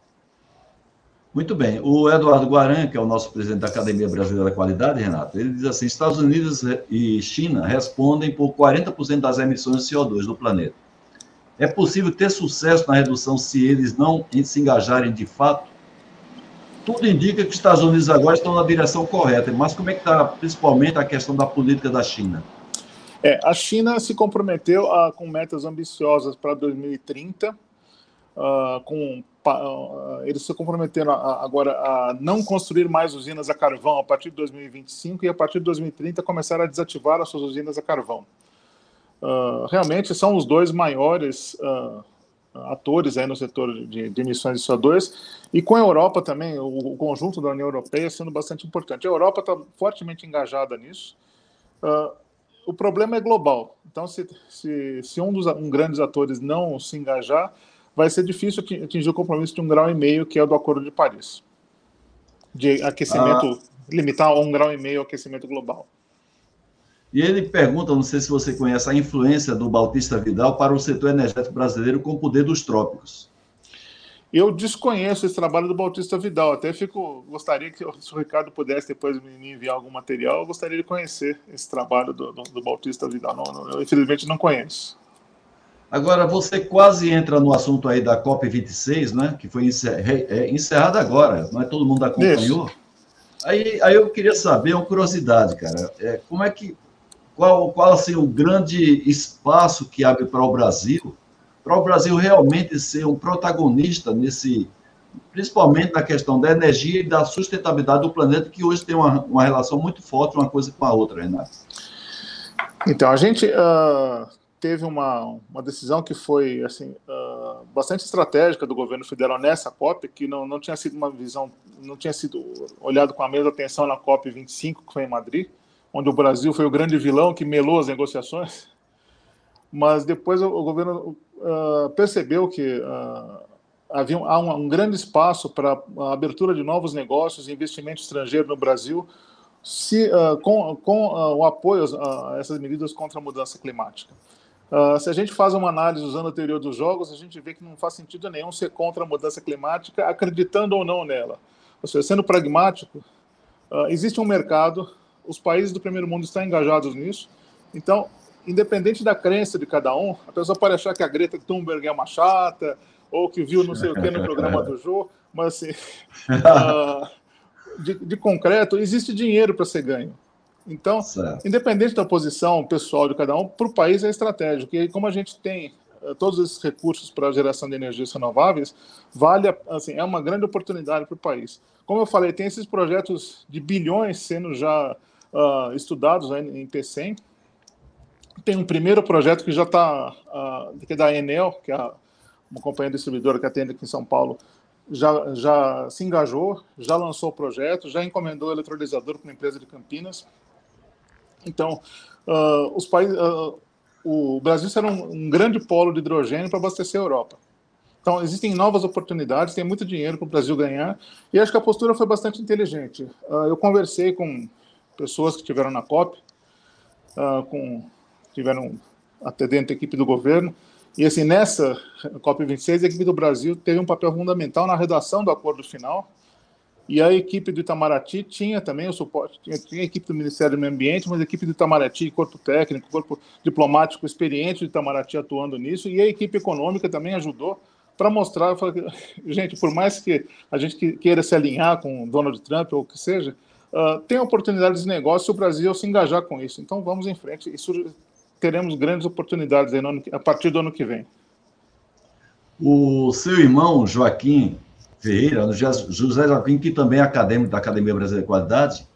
Muito bem. O Eduardo Guaran, que é o nosso presidente da Academia Brasileira da Qualidade, Renato, ele diz assim: Estados Unidos e China respondem por 40% das emissões de CO2 do planeta. É possível ter sucesso na redução se eles não se engajarem de fato? Tudo indica que os Estados Unidos agora estão na direção correta, mas como é que está, principalmente, a questão da política da China? É, a China se comprometeu a, com metas ambiciosas para 2030, uh, com eles se comprometeram agora a não construir mais usinas a carvão a partir de 2025 e a partir de 2030 começar a desativar as suas usinas a carvão. Uh, realmente são os dois maiores uh, atores aí no setor de, de, emissões de CO2 e com a Europa também, o, o, conjunto da União Europeia sendo bastante importante. A Europa está fortemente engajada nisso. Uh, o problema é global. Então, se, se, se um dos um grandes atores não se engajar, vai ser difícil atingir o compromisso de um grau e meio, que é o do Acordo de Paris, de aquecimento, ah. limitar a um grau e meio o aquecimento global. E ele pergunta, não sei se você conhece, a influência do Bautista Vidal para o setor energético brasileiro com o poder dos trópicos. Eu desconheço esse trabalho do Bautista Vidal, até fico, gostaria que se o Ricardo pudesse depois me enviar algum material, eu gostaria de conhecer esse trabalho do, do, do Bautista Vidal. Não, não, eu, infelizmente não conheço. Agora, você quase entra no assunto aí da COP26, né? Que foi é, encerrada agora, não é todo mundo acompanhou. Aí, aí eu queria saber, uma curiosidade, cara, é, como é que, qual, qual assim, o grande espaço que abre para o Brasil, para o Brasil realmente ser um protagonista nesse, principalmente na questão da energia e da sustentabilidade do planeta, que hoje tem uma, uma relação muito forte uma coisa com a outra, Renato. Então, a gente uh, teve uma, uma decisão que foi assim uh, bastante estratégica do governo federal nessa COP, que não, não tinha sido uma visão, não tinha sido olhado com a mesma atenção na COP 25 que foi em Madrid, onde o Brasil foi o grande vilão que melou as negociações. Mas depois o, o governo uh, percebeu que uh, havia um, há um, um grande espaço para a abertura de novos negócios e investimento estrangeiro no Brasil, se, com, com o apoio a essas medidas contra a mudança climática. Uh, se a gente faz uma análise usando a teoria dos jogos, a gente vê que não faz sentido nenhum ser contra a mudança climática, acreditando ou não nela. Ou seja, sendo pragmático, uh, existe um mercado, os países do primeiro mundo estão engajados nisso, então, independente da crença de cada um, a pessoa pode achar que a Greta Thunberg é uma chata, ou que viu não sei o que no programa do Jô, mas assim, uh, de, de concreto, existe dinheiro para ser ganho. Então, certo. independente da posição pessoal de cada um, para o país é estratégico. E como a gente tem uh, todos esses recursos para a geração de energias renováveis, vale, assim, é uma grande oportunidade para o país. Como eu falei, tem esses projetos de bilhões sendo já uh, estudados né, em PCM. Tem um primeiro projeto que já está, uh, que é da Enel, que é uma companhia distribuidora que atende aqui em São Paulo, já, já se engajou, já lançou o projeto, já encomendou o para uma empresa de Campinas então, uh, os países, uh, o Brasil será um, um grande polo de hidrogênio para abastecer a Europa. Então, existem novas oportunidades, tem muito dinheiro para o Brasil ganhar, e acho que a postura foi bastante inteligente. Uh, eu conversei com pessoas que estiveram na COP, com, tiveram até dentro da equipe do governo, e assim, nessa COP26, a equipe do Brasil teve um papel fundamental na redação do acordo final, e a equipe do Itamaraty tinha também o suporte, tinha, tinha a equipe do Ministério do Meio Ambiente, mas a equipe do Itamaraty, corpo técnico, corpo diplomático experiente do Itamaraty atuando nisso, e a equipe econômica também ajudou para mostrar, que, gente, por mais que a gente queira se alinhar com Donald Trump ou o que seja, uh, tem oportunidades de negócio se o Brasil se engajar com isso. Então vamos em frente, isso teremos grandes oportunidades ano, a partir do ano que vem. O seu irmão Joaquim Ferreira, José Joaquim, que também é acadêmico da Academia Brasileira de Qualidade,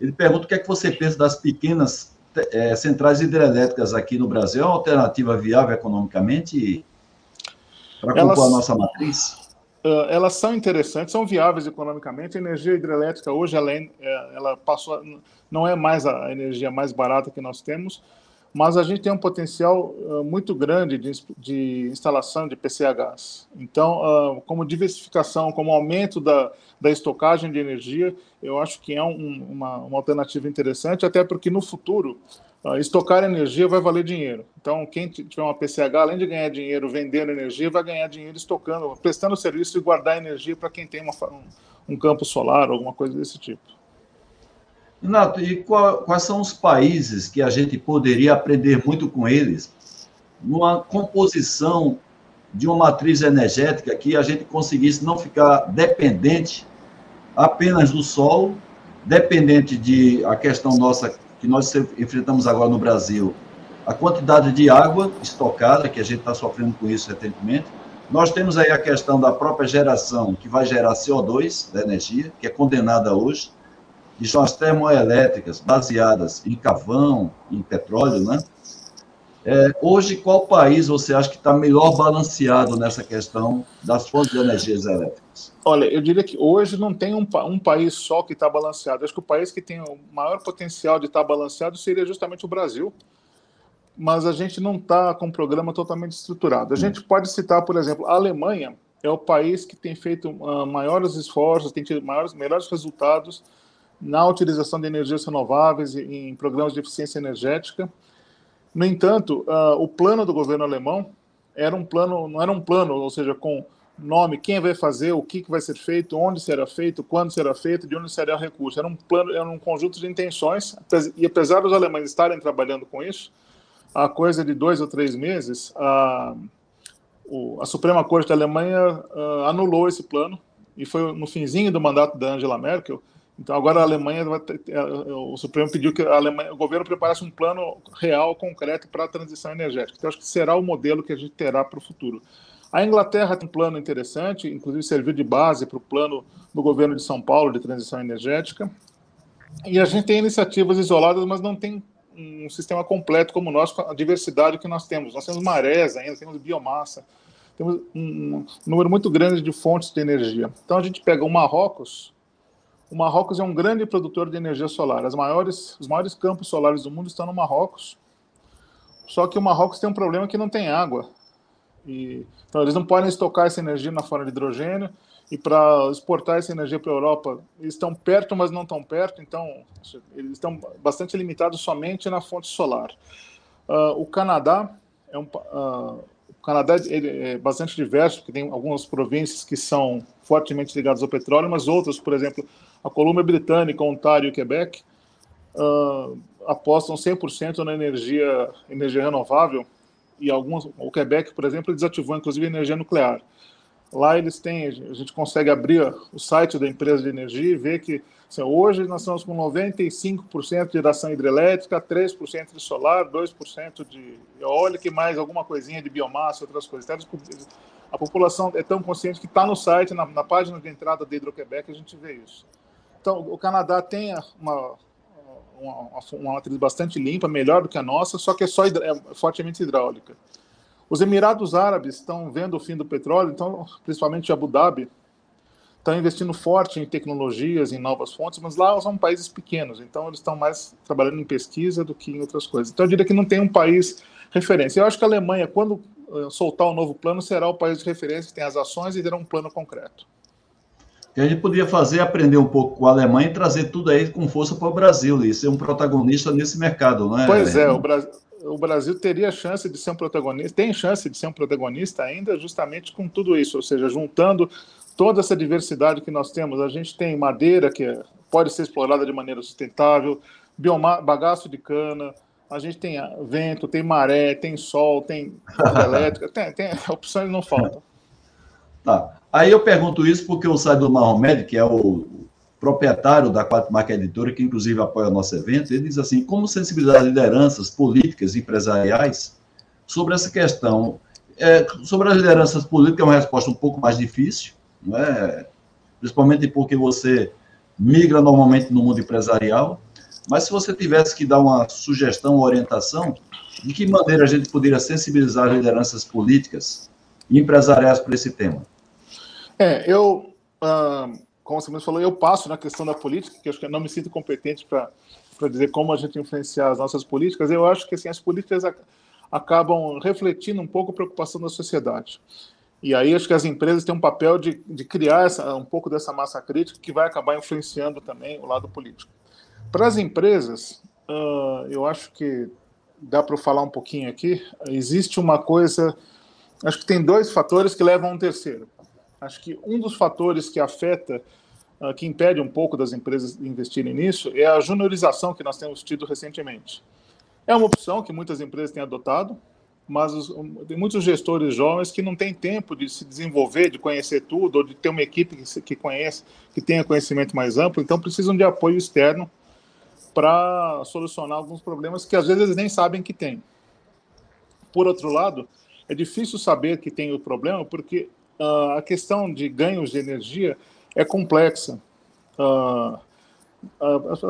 ele pergunta o que é que você pensa das pequenas é, centrais hidrelétricas aqui no Brasil, é uma alternativa viável economicamente para compor a nossa matriz? Uh, elas são interessantes, são viáveis economicamente. A energia hidrelétrica hoje ela, é, ela passou, não é mais a energia mais barata que nós temos, mas a gente tem um potencial uh, muito grande de, de, instalação de PCHs. Então, uh, como diversificação, como aumento da, da estocagem de energia, eu acho que é um, uma, uma, alternativa interessante, até porque no futuro, uh, estocar energia vai valer dinheiro. Então, quem tiver uma PCH, além de ganhar dinheiro vendendo energia, vai ganhar dinheiro estocando, prestando serviço e guardar energia para quem tem uma, um, um campo solar, alguma coisa desse tipo. Renato, e qual, quais são os países que a gente poderia aprender muito com eles numa composição de uma matriz energética que a gente conseguisse não ficar dependente apenas do sol, dependente de a questão nossa que nós enfrentamos agora no Brasil, a quantidade de água estocada, que a gente está sofrendo com isso recentemente. Nós temos aí a questão da própria geração, que vai gerar CO2 da energia, que é condenada hoje que são as termoelétricas baseadas em carvão, em petróleo, né? É, hoje, qual país você acha que está melhor balanceado nessa questão das fontes de energias elétricas? Olha, eu diria que hoje não tem um, um país só que está balanceado. Acho que o país que tem o maior potencial de estar tá balanceado seria justamente o Brasil, mas a gente não está com um programa totalmente estruturado. A gente pode citar, por exemplo, a Alemanha é o país que tem feito uh, maiores esforços, tem tido maiores, melhores resultados na utilização de energias renováveis em programas de eficiência energética. No entanto, uh, o plano do governo alemão era um plano, não era um plano, ou seja, com nome, quem vai fazer, o que, que vai ser feito, onde será feito, quando será feito, de onde será o recurso. Era um plano, era um conjunto de intenções, e apesar dos alemães estarem trabalhando com isso, a coisa de dois ou três meses, a, a Suprema Corte da Alemanha uh, anulou esse plano, e foi no finzinho do mandato da Angela Merkel, então agora a Alemanha ter, é, é, o Supremo pediu que Alemanha, o governo preparasse um plano real, concreto para a transição energética. Então acho que será o modelo que a gente terá para o futuro. A Inglaterra tem um plano interessante, inclusive serviu de base para o plano do governo de São Paulo de transição energética. E a gente tem iniciativas isoladas, mas não tem um sistema completo como nós, com a diversidade que nós temos. Nós temos marés ainda, temos biomassa, temos um número muito grande de fontes de energia. Então a gente pega o Marrocos, o Marrocos é um grande produtor de energia solar. Maiores, os maiores campos solares do mundo estão no Marrocos. Só que o Marrocos tem um problema que não tem água. E, então, eles não podem estocar essa energia na forma de hidrogênio. E para exportar essa energia para a Europa, eles estão perto, mas não tão perto. Então, eles estão bastante limitados somente na fonte solar. Uh, o Canadá é um, uh, o Canadá é bastante diverso, porque tem algumas províncias que são fortemente ligadas ao petróleo, mas outras, por exemplo, a Colômbia Britânica, Ontário e Quebec uh, apostam 100% na energia, energia renovável e alguns, o Quebec, por exemplo, desativou inclusive a energia nuclear. Lá eles têm, a gente consegue abrir o site da empresa de energia e ver que assim, hoje nós estamos com 95% de geração hidrelétrica, 3% de solar, 2% de eólica e mais alguma coisinha de biomassa, outras coisas. Então, a população é tão consciente que está no site, na, na, página de entrada da Hidroquebec, a gente vê isso. Então, o Canadá tem uma, uma, uma matriz bastante limpa, melhor do que a nossa, só que é só é fortemente hidráulica. Os Emirados Árabes estão vendo o fim do petróleo, então, principalmente Abu Dhabi, estão investindo forte em tecnologias, em novas fontes, mas lá são países pequenos, então eles estão mais trabalhando em pesquisa do que em outras coisas. Então eu diria que não tem um país referência. Eu acho que a Alemanha, quando uh, soltar o novo plano, será o país de referência que tem as ações e terá um plano concreto que a gente podia fazer aprender um pouco com a Alemanha e trazer tudo aí com força para o Brasil e ser um protagonista nesse mercado, não é? Pois é, o Brasil, o Brasil teria chance de ser um protagonista, tem chance de ser um protagonista ainda justamente com tudo isso, ou seja, juntando toda essa diversidade que nós temos. A gente tem madeira que pode ser explorada de maneira sustentável, bioma, bagaço de cana, a gente tem vento, tem maré, tem sol, tem elétrica, tem, tem opções não faltam. Tá. Aí eu pergunto isso porque o Saido Mahomed, que é o proprietário da Quatro Marca Editora, que inclusive apoia o nosso evento, ele diz assim: como sensibilizar lideranças políticas e empresariais sobre essa questão? É, sobre as lideranças políticas é uma resposta um pouco mais difícil, não é? principalmente porque você migra normalmente no mundo empresarial. Mas se você tivesse que dar uma sugestão, uma orientação, de que maneira a gente poderia sensibilizar as lideranças políticas e empresariais para esse tema? É, eu, como você mesmo falou, eu passo na questão da política, que acho que eu não me sinto competente para dizer como a gente influenciar as nossas políticas, eu acho que assim, as políticas ac acabam refletindo um pouco a preocupação da sociedade. E aí acho que as empresas têm um papel de, de criar essa, um pouco dessa massa crítica que vai acabar influenciando também o lado político. Para as empresas, uh, eu acho que dá para falar um pouquinho aqui. Existe uma coisa, acho que tem dois fatores que levam a um terceiro. Acho que um dos fatores que afeta uh, que impede um pouco das empresas investirem nisso é a juniorização que nós temos tido recentemente. É uma opção que muitas empresas têm adotado, mas os, tem muitos gestores jovens que não têm tempo de se desenvolver, de conhecer tudo, ou de ter uma equipe que, que conhece, que tenha conhecimento mais amplo, então precisam de apoio externo para solucionar alguns problemas que às vezes eles nem sabem que tem. Por outro lado, é difícil saber que tem o problema porque uh, a questão de ganhos de energia é complexa. Uh,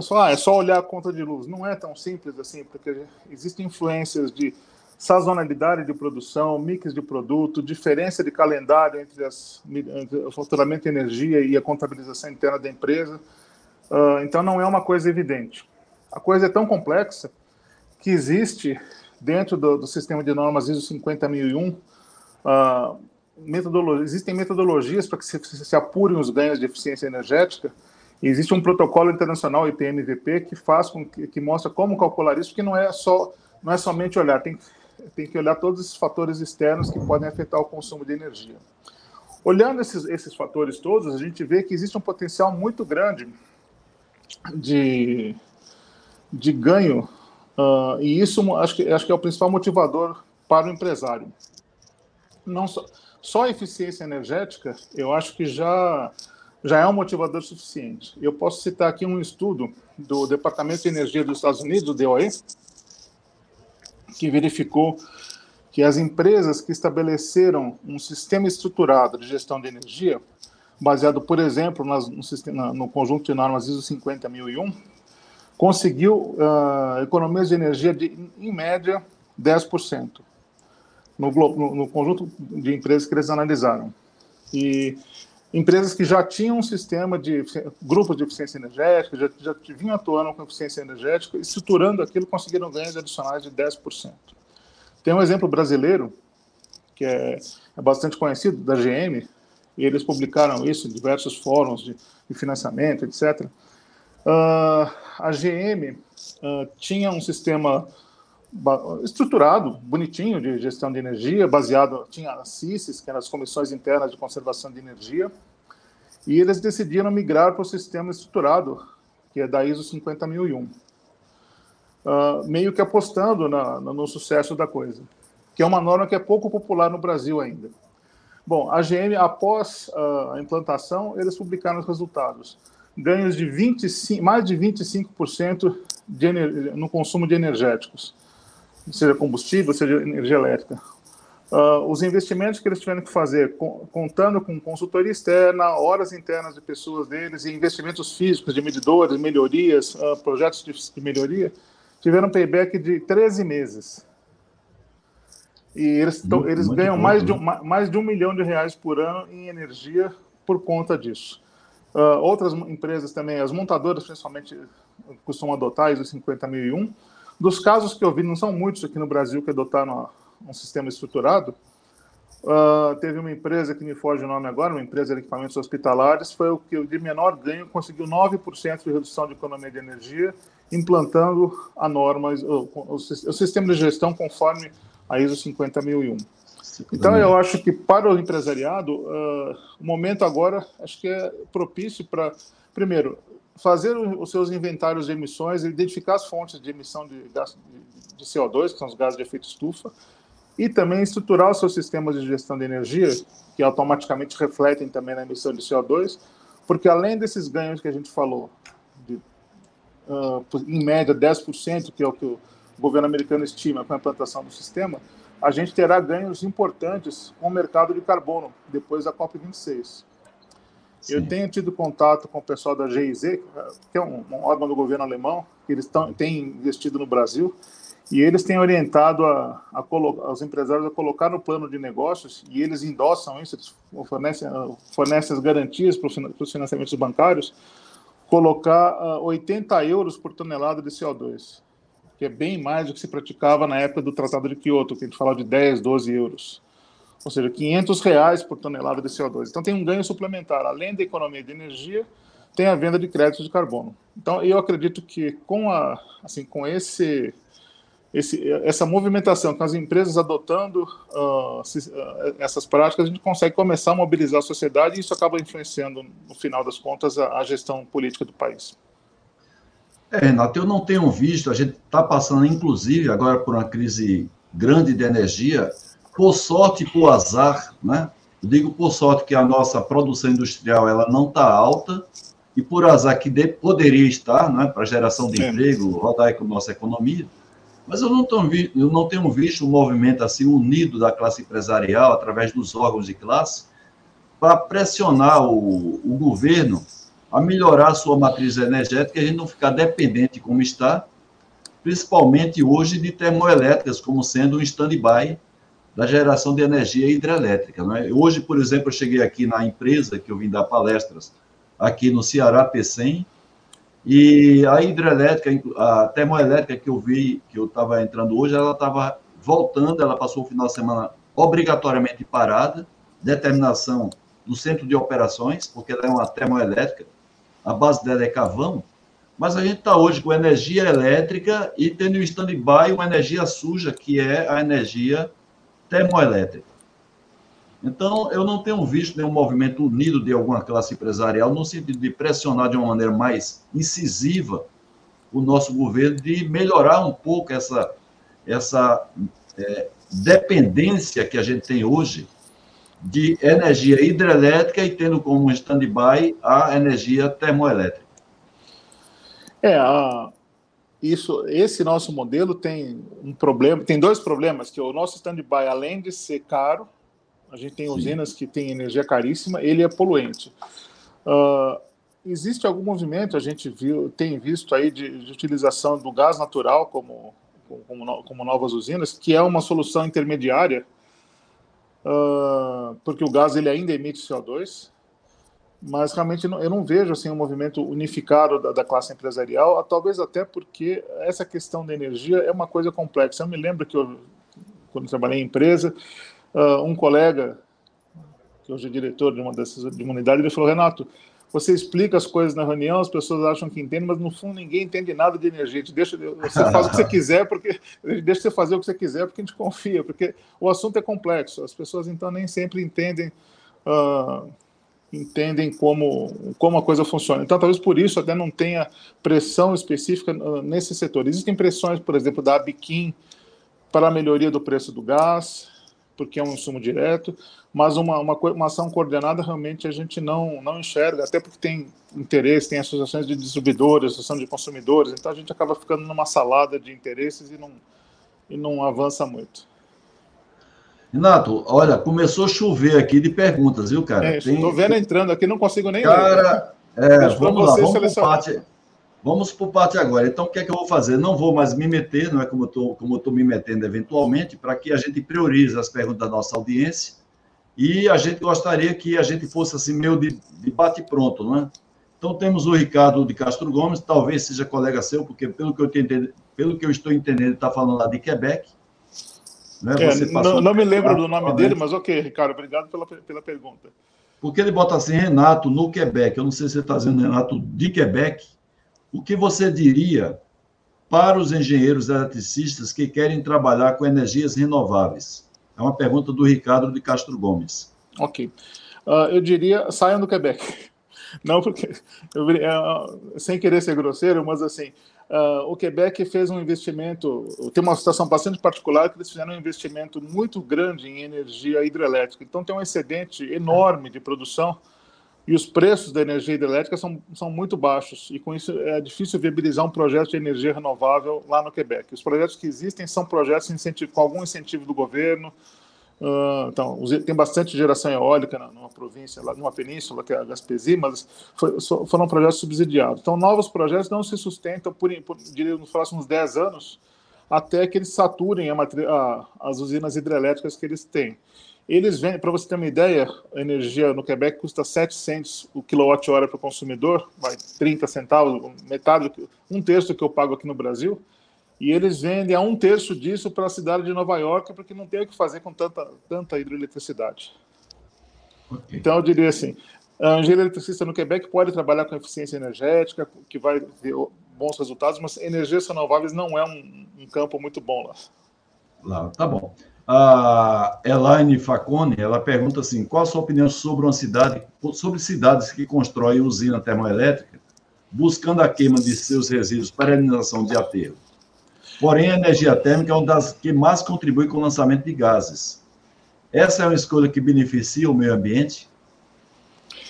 falam, ah, é só olhar a conta de luz. Não é tão simples assim, porque existem influências de sazonalidade de produção, mix de produto, diferença de calendário entre, as, entre o faturamento de energia e a contabilização interna da empresa. Uh, então, não é uma coisa evidente. A coisa é tão complexa que existe dentro do, do sistema de normas ISO 50001 uh, metodolo existem metodologias para que se, se apurem os ganhos de eficiência energética. E existe um protocolo internacional IPMVP que faz com que, que mostra como calcular isso, porque não é só não é somente olhar, tem, tem que olhar todos esses fatores externos que podem afetar o consumo de energia. Olhando esses, esses fatores todos, a gente vê que existe um potencial muito grande de, de ganho, uh, e isso acho que, acho que é o principal motivador para o empresário. Não só, só a eficiência energética, eu acho que já, já é um motivador suficiente. Eu posso citar aqui um estudo do Departamento de Energia dos Estados Unidos, o DOE, que verificou que as empresas que estabeleceram um sistema estruturado de gestão de energia, baseado, por exemplo, nas, no, sistema, no conjunto de normas ISO 50001, conseguiu uh, economias de energia de, em média, 10% no, no, no conjunto de empresas que eles analisaram. E empresas que já tinham um sistema de grupos de eficiência energética, já, já vinham atuando com eficiência energética, estruturando aquilo, conseguiram ganhos adicionais de 10%. Tem um exemplo brasileiro, que é, é bastante conhecido, da GM, e eles publicaram isso em diversos fóruns de, de financiamento, etc. Uh, ah, a GM uh, ah, tinha um sistema estruturado, bonitinho, de gestão de energia, baseado, tinha as CISES, que eram as Comissões Internas de Conservação de Energia, e eles decidiram migrar para o sistema estruturado, que é da ISO 50001, uh, meio que apostando na, no sucesso da coisa, que é uma norma que é pouco popular no Brasil ainda. Bom, a GM, após uh, a implantação, eles publicaram os resultados. Ganhos de 25, mais de 25% de no consumo de energéticos seja combustível, seja energia elétrica. Uh, os investimentos que eles tiveram que fazer, com, contando com consultoria externa, horas internas de pessoas deles e investimentos físicos de medidores, melhorias, uh, projetos de, de, melhoria, tiveram payback de 13 meses. E eles, muito, eles muito ganham mais, de um, né? mais de um milhão de reais por ano em energia por conta disso. Uh, outras empresas também, as montadoras principalmente, costumam adotar ISO 50001, dos casos que eu vi, não são muitos aqui no Brasil que adotaram um sistema estruturado. Uh, teve uma empresa que me foge o nome agora, uma empresa de equipamentos hospitalares, foi o que de menor ganho conseguiu 9% de redução de economia de energia, implantando a norma, o, o, o sistema de gestão conforme a ISO 50001. Então, eu acho que para o empresariado, uh, o momento agora, acho que é propício para, primeiro, fazer os seus inventários de emissões, identificar as fontes de emissão de, gás, de CO2, que são os gases de efeito estufa, e também estruturar os seus sistemas de gestão de energia, que automaticamente refletem também na emissão de CO2, porque além desses ganhos que a gente falou, de, uh, em média 10%, que é o que o governo americano estima com a implantação do sistema, a gente terá ganhos importantes com o mercado de carbono depois da COP26. Sim. Eu tenho tido contato com o pessoal da GIZ, que é um, um órgão do governo alemão, que eles tão, têm investido no Brasil, e eles têm orientado a, a os empresários a colocar no plano de negócios, e eles endossam isso, eles fornecem, fornecem as garantias para os financiamentos bancários, colocar 80 ah, euros por tonelada de CO2, que é bem mais do que se praticava na época do Tratado de Kyoto, que a gente falava de 10, 12 euros. Ou seja, 500 reais por tonelada de CO2. Então tem um ganho suplementar. Além da economia de energia, tem a venda de créditos de carbono. Então eu acredito que com, a, assim, com esse esse, essa movimentação com as empresas adotando uh, essas práticas, a gente consegue começar a mobilizar a sociedade e isso acaba influenciando, no final das contas, a, a gestão política do país. É, Renato, eu não tenho visto, a gente está passando, inclusive, agora por uma crise grande de energia, por sorte e por azar, né? Eu digo por sorte que a nossa produção industrial ela não está alta, e por azar que de, poderia estar, né, para geração de é. emprego, rodar com a nossa economia, mas eu não, tô, eu não tenho visto um movimento assim unido da classe empresarial, através dos órgãos de classe, para pressionar o, o governo a melhorar a sua matriz energética e a gente não ficar dependente como está, principalmente hoje de termoelétricas como sendo um stand-by da geração de energia hidrelétrica. Não é? Hoje, por exemplo, eu cheguei aqui na empresa que eu vim dar palestras aqui no Ceará P100, e a hidrelétrica, a termoelétrica que eu vi, que eu estava entrando hoje, ela estava voltando, ela passou o final de semana obrigatoriamente parada, determinação do centro de operações, porque ela é uma termoelétrica, a base dela é cavão, mas a gente está hoje com energia elétrica e tendo em stand-by uma energia suja, que é a energia termoelétrica. Então, eu não tenho visto nenhum movimento unido de alguma classe empresarial no sentido de pressionar de uma maneira mais incisiva o nosso governo de melhorar um pouco essa, essa é, dependência que a gente tem hoje de energia hidrelétrica e tendo como stand-by a energia termoelétrica. É, a, isso, esse nosso modelo tem um problema, tem dois problemas, que o nosso stand-by, além de ser caro, a gente tem usinas Sim. que têm energia caríssima, ele é poluente. Uh, existe algum movimento, a gente viu, tem visto aí de, de utilização do gás natural como, como, como, novas usinas, que é uma solução intermediária, uh, porque o gás ele ainda emite CO2, mas realmente eu não vejo assim um movimento unificado da, da, classe empresarial, talvez até porque essa questão da energia é uma coisa complexa. Eu me lembro que eu, quando trabalhei em empresa, uh, um colega, que hoje é diretor de uma dessas de uma unidade, ele falou: Renato, você explica as coisas na reunião, as pessoas acham que entendem, mas no fundo ninguém entende nada de energia. Deixa, você faz o que você quiser, porque deixa você fazer o que você quiser, porque a gente confia, porque o assunto é complexo. As pessoas então nem sempre entendem uh, entendem como como a coisa funciona. Então talvez por isso até não tenha pressão específica uh, nesse setor. Existem pressões, por exemplo, da Abiquim para a melhoria do preço do gás porque é um insumo direto, mas uma, uma, uma, ação coordenada realmente a gente não, não enxerga, até porque tem interesse, tem associações de distribuidores, associação de consumidores, então a gente acaba ficando numa salada de interesses e não, e não avança muito. Renato, olha, começou a chover aqui de perguntas, viu, cara? Estou tem... vendo entrando aqui, não consigo nem Cara, é, vamos lá, vamos por parte. Vamos por parte agora. Então, o que é que eu vou fazer? Não vou mais me meter, não é como eu tô, como estou me metendo eventualmente, para que a gente priorize as perguntas da nossa audiência. E a gente gostaria que a gente fosse assim, meio de, de bate pronto, não é? Então, temos o Ricardo de Castro Gomes, talvez seja colega seu, porque pelo que eu, entendo, pelo que eu estou entendendo, ele está falando lá de Quebec. Né? É, não, não me lembro do nome dele, mas ok, Ricardo, obrigado pela, pela pergunta. Porque ele bota assim, Renato, no Quebec. Eu não sei se você está dizendo Renato de Quebec, o que você diria para os engenheiros eletricistas que querem trabalhar com energias renováveis? É uma pergunta do Ricardo de Castro Gomes. Ok. Uh, eu diria, saiam do Quebec. Não porque, eu, uh, sem querer ser grosseiro, mas assim, uh, o Quebec fez um investimento, tem uma situação bastante particular que eles fizeram um investimento muito grande em energia hidrelétrica. Então tem um excedente enorme de produção e os preços da energia hidrelétrica são, são muito baixos, e com isso é difícil viabilizar um projeto de energia renovável lá no Quebec. Os projetos que existem são projetos com algum incentivo do governo, uh, então, tem bastante geração eólica numa província, numa península, que é a Gaspesi, mas foi, foram projetos subsidiados. Então, novos projetos não se sustentam, por, por diria, nos próximos 10 anos, até que eles saturem a, a, as usinas hidrelétricas que eles têm. Eles vendem, para você ter uma ideia, a energia no Quebec custa 7 cents o quilowatt-hora para o consumidor, vai 30 centavos, metade, um terço do que eu pago aqui no Brasil. E eles vendem a um terço disso para a cidade de Nova York, porque não tem o que fazer com tanta, tanta hidroeletricidade. Okay. Então, eu diria assim: a engenheiro eletricista no Quebec pode trabalhar com eficiência energética, que vai ter bons resultados, mas energias renováveis não é um, um campo muito bom lá. Lá, tá bom. A Elaine Facone, ela pergunta assim, qual a sua opinião sobre uma cidade, sobre cidades que constroem usina termoelétrica, buscando a queima de seus resíduos para a eliminação de aterro? Porém, a energia térmica é uma das que mais contribui com o lançamento de gases. Essa é uma escolha que beneficia o meio ambiente?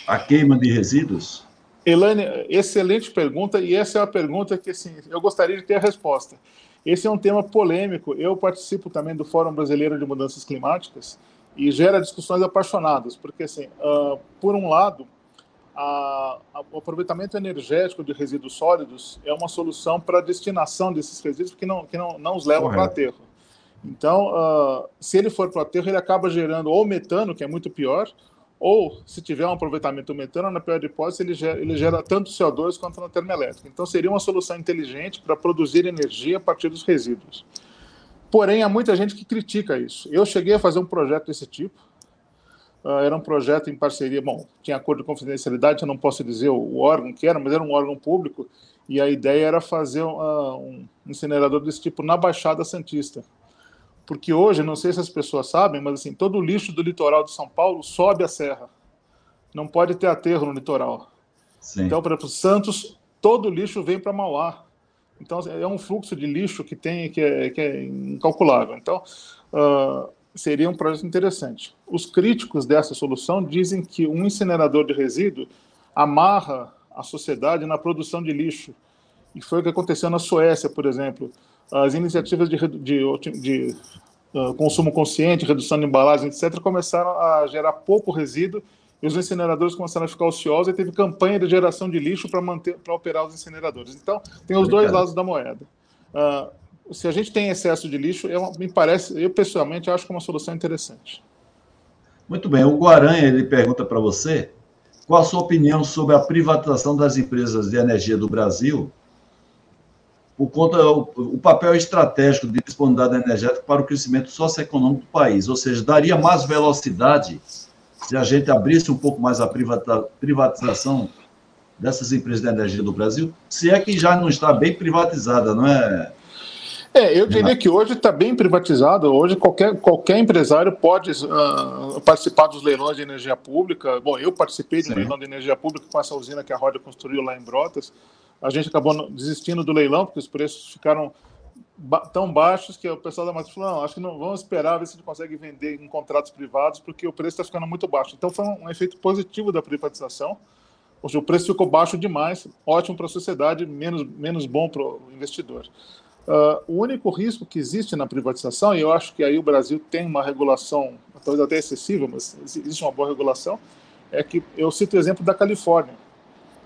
A queima de resíduos? Elaine, excelente pergunta, e essa é uma pergunta que assim, eu gostaria de ter a resposta. Esse é um tema polêmico. Eu participo também do Fórum Brasileiro de Mudanças Climáticas e gera discussões apaixonadas, porque, assim, uh, por um lado, a, a, o aproveitamento energético de resíduos sólidos é uma solução para a destinação desses resíduos que não, que não, não os levam para aterro. Então, uh, se ele for para o aterro, ele acaba gerando ou metano, que é muito pior, ou, se tiver um aproveitamento metano, na pior hipótese, ele gera, ele gera tanto CO2 quanto na termoelétrica. Então, seria uma solução inteligente para produzir energia a partir dos resíduos. Porém, há muita gente que critica isso. Eu cheguei a fazer um projeto desse tipo. Uh, era um projeto em parceria, bom, tinha acordo de confidencialidade, eu não posso dizer o, órgão que era, mas era um órgão público, e a ideia era fazer uh, um incinerador desse tipo na Baixada Santista porque hoje, não sei se as pessoas sabem, mas assim, todo o lixo do litoral de São Paulo sobe a serra. Não pode ter aterro no litoral. Sim. Então, por exemplo, Santos, todo o lixo vem para Mauá. Então, é um fluxo de lixo que tem que é, que é incalculável. Então, uh, seria um projeto interessante. Os críticos dessa solução dizem que um incinerador de resíduo amarra a sociedade na produção de lixo. E foi o que aconteceu na Suécia, por exemplo as iniciativas de, de, de uh, consumo consciente, redução de embalagem, etc., começaram a gerar pouco resíduo e os incineradores começaram a ficar ociosos e teve campanha de geração de lixo para manter para operar os incineradores. Então, tem os dois lados da moeda. Uh, se a gente tem excesso de lixo, me parece, eu pessoalmente acho que é uma solução interessante. Muito bem. O Guaranha ele pergunta para você qual a sua opinião sobre a privatização das empresas de energia do Brasil por conta o, o papel estratégico de disponibilidade energética para o crescimento socioeconômico do país, ou seja, daria mais velocidade se a gente abrisse um pouco mais a privatização dessas empresas de energia do Brasil, se é que já não está bem privatizada, não é? É, eu diria que hoje está bem privatizado. Hoje qualquer, qualquer empresário pode uh, participar dos leilões de energia pública. Bom, eu participei de um leilão de energia pública com essa usina que a Roda construiu lá em Brotas. A gente acabou desistindo do leilão, porque os preços ficaram ba tão baixos que o pessoal da Matriz falou: não, acho que não vamos esperar ver se a gente consegue vender em contratos privados, porque o preço está ficando muito baixo. Então foi um, um efeito positivo da privatização. Ou seja, o preço ficou baixo demais, ótimo para a sociedade, menos, menos bom para o investidor. Uh, o único risco que existe na privatização, e eu acho que aí o Brasil tem uma regulação, talvez até excessiva, mas existe uma boa regulação, é que eu cito o exemplo da Califórnia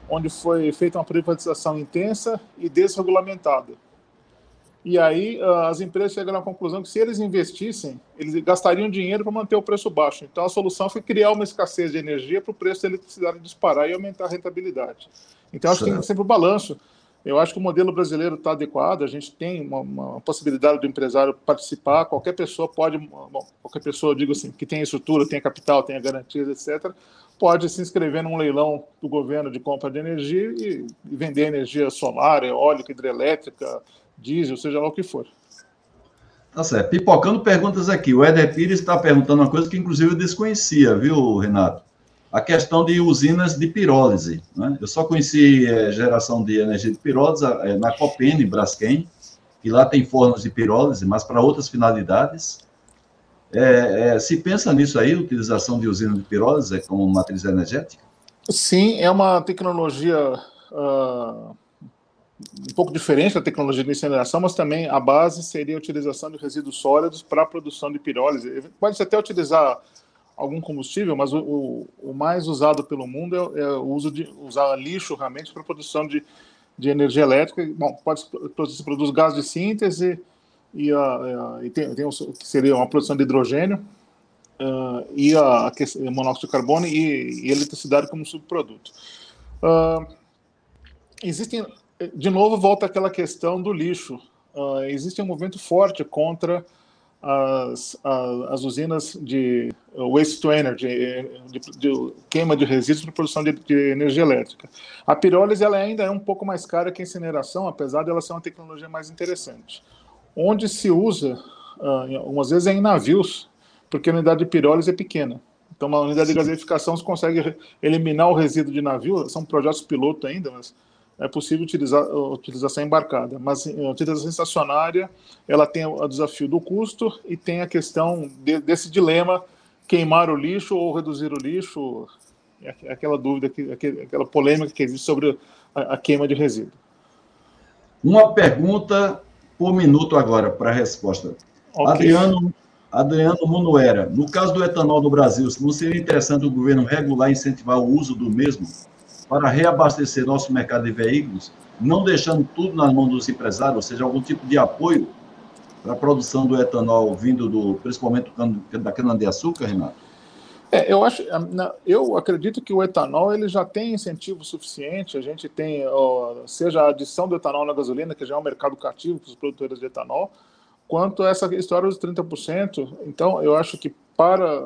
onde foi feita uma privatização intensa e desregulamentada. E aí ah, as empresas chegaram à conclusão que se eles investissem, eles gastariam dinheiro para manter o preço baixo. Então a solução foi criar uma escassez de energia para o preço da eletricidade disparar e aumentar a rentabilidade. Então acho que tem sempre o um balanço. Eu acho que o modelo brasileiro está adequado, a gente tem uma, uma, possibilidade do empresário participar, qualquer pessoa pode, bom, qualquer pessoa, digo assim, que tem estrutura, tem capital, tem garantias, etc., pode se inscrever num leilão do governo de compra de energia e, vender energia solar, eólica, hidrelétrica, diesel, seja lá o que for. Tá certo. Pipocando perguntas aqui. O Éder Pires está perguntando uma coisa que, inclusive, eu desconhecia, viu, Renato? A questão de usinas de pirólise. Né? Eu só conheci é, geração de energia de pirólise é, na Copene, Braskem, que lá tem fornos de pirólise, mas para outras finalidades. É, é, se pensa nisso aí, utilização de usina de pirólise como matriz energética? Sim, é uma tecnologia uh, um pouco diferente da tecnologia de incineração, mas também a base seria a utilização de resíduos sólidos para a produção de pirólise. Pode-se até utilizar algum combustível, mas o, o, o, mais usado pelo mundo é, é, o uso de usar lixo realmente para produção de, de energia elétrica. Bom, pode se produz gás de síntese, e, a, e tem, tem um, que seria uma produção de hidrogênio. uh, e a, a monóxido de carbono e, e eletricidade como subproduto. Uh, existem, de novo, volta aquela questão do lixo. Uh, existe um movimento forte contra as, as, as usinas de waste to energy, de, de queima de resíduos para produção de, de, energia elétrica. A pirólise ela ainda é um pouco mais cara que a incineração, apesar de ela ser uma tecnologia mais interessante. Onde se usa, uh, algumas vezes, é em navios, porque a unidade de pirólise é pequena. Então, uma unidade de gaseificação, você consegue eliminar o resíduo de navio, são projetos piloto ainda, mas é possível utilizar a utilização embarcada, mas a utilização estacionária ela tem o desafio do custo e tem a questão de, desse dilema queimar o lixo ou reduzir o lixo, é aquela dúvida, aquela polêmica que existe sobre a, a queima de resíduo. Uma pergunta por minuto agora para a resposta. Okay. Adriano, Adriano Munuera, no caso do etanol no Brasil, não seria interessante o governo regular e incentivar o uso do mesmo para reabastecer nosso mercado de veículos, não deixando tudo nas mãos dos empresários, ou seja, algum tipo de apoio para a produção do etanol vindo do, principalmente da cana-de-açúcar, Renato? É, eu acho, eu acredito que o etanol ele já tem incentivo suficiente. A gente tem, seja a adição do etanol na gasolina, que já é um mercado cativo para os produtores de etanol, quanto essa história dos 30%. Então, eu acho que para,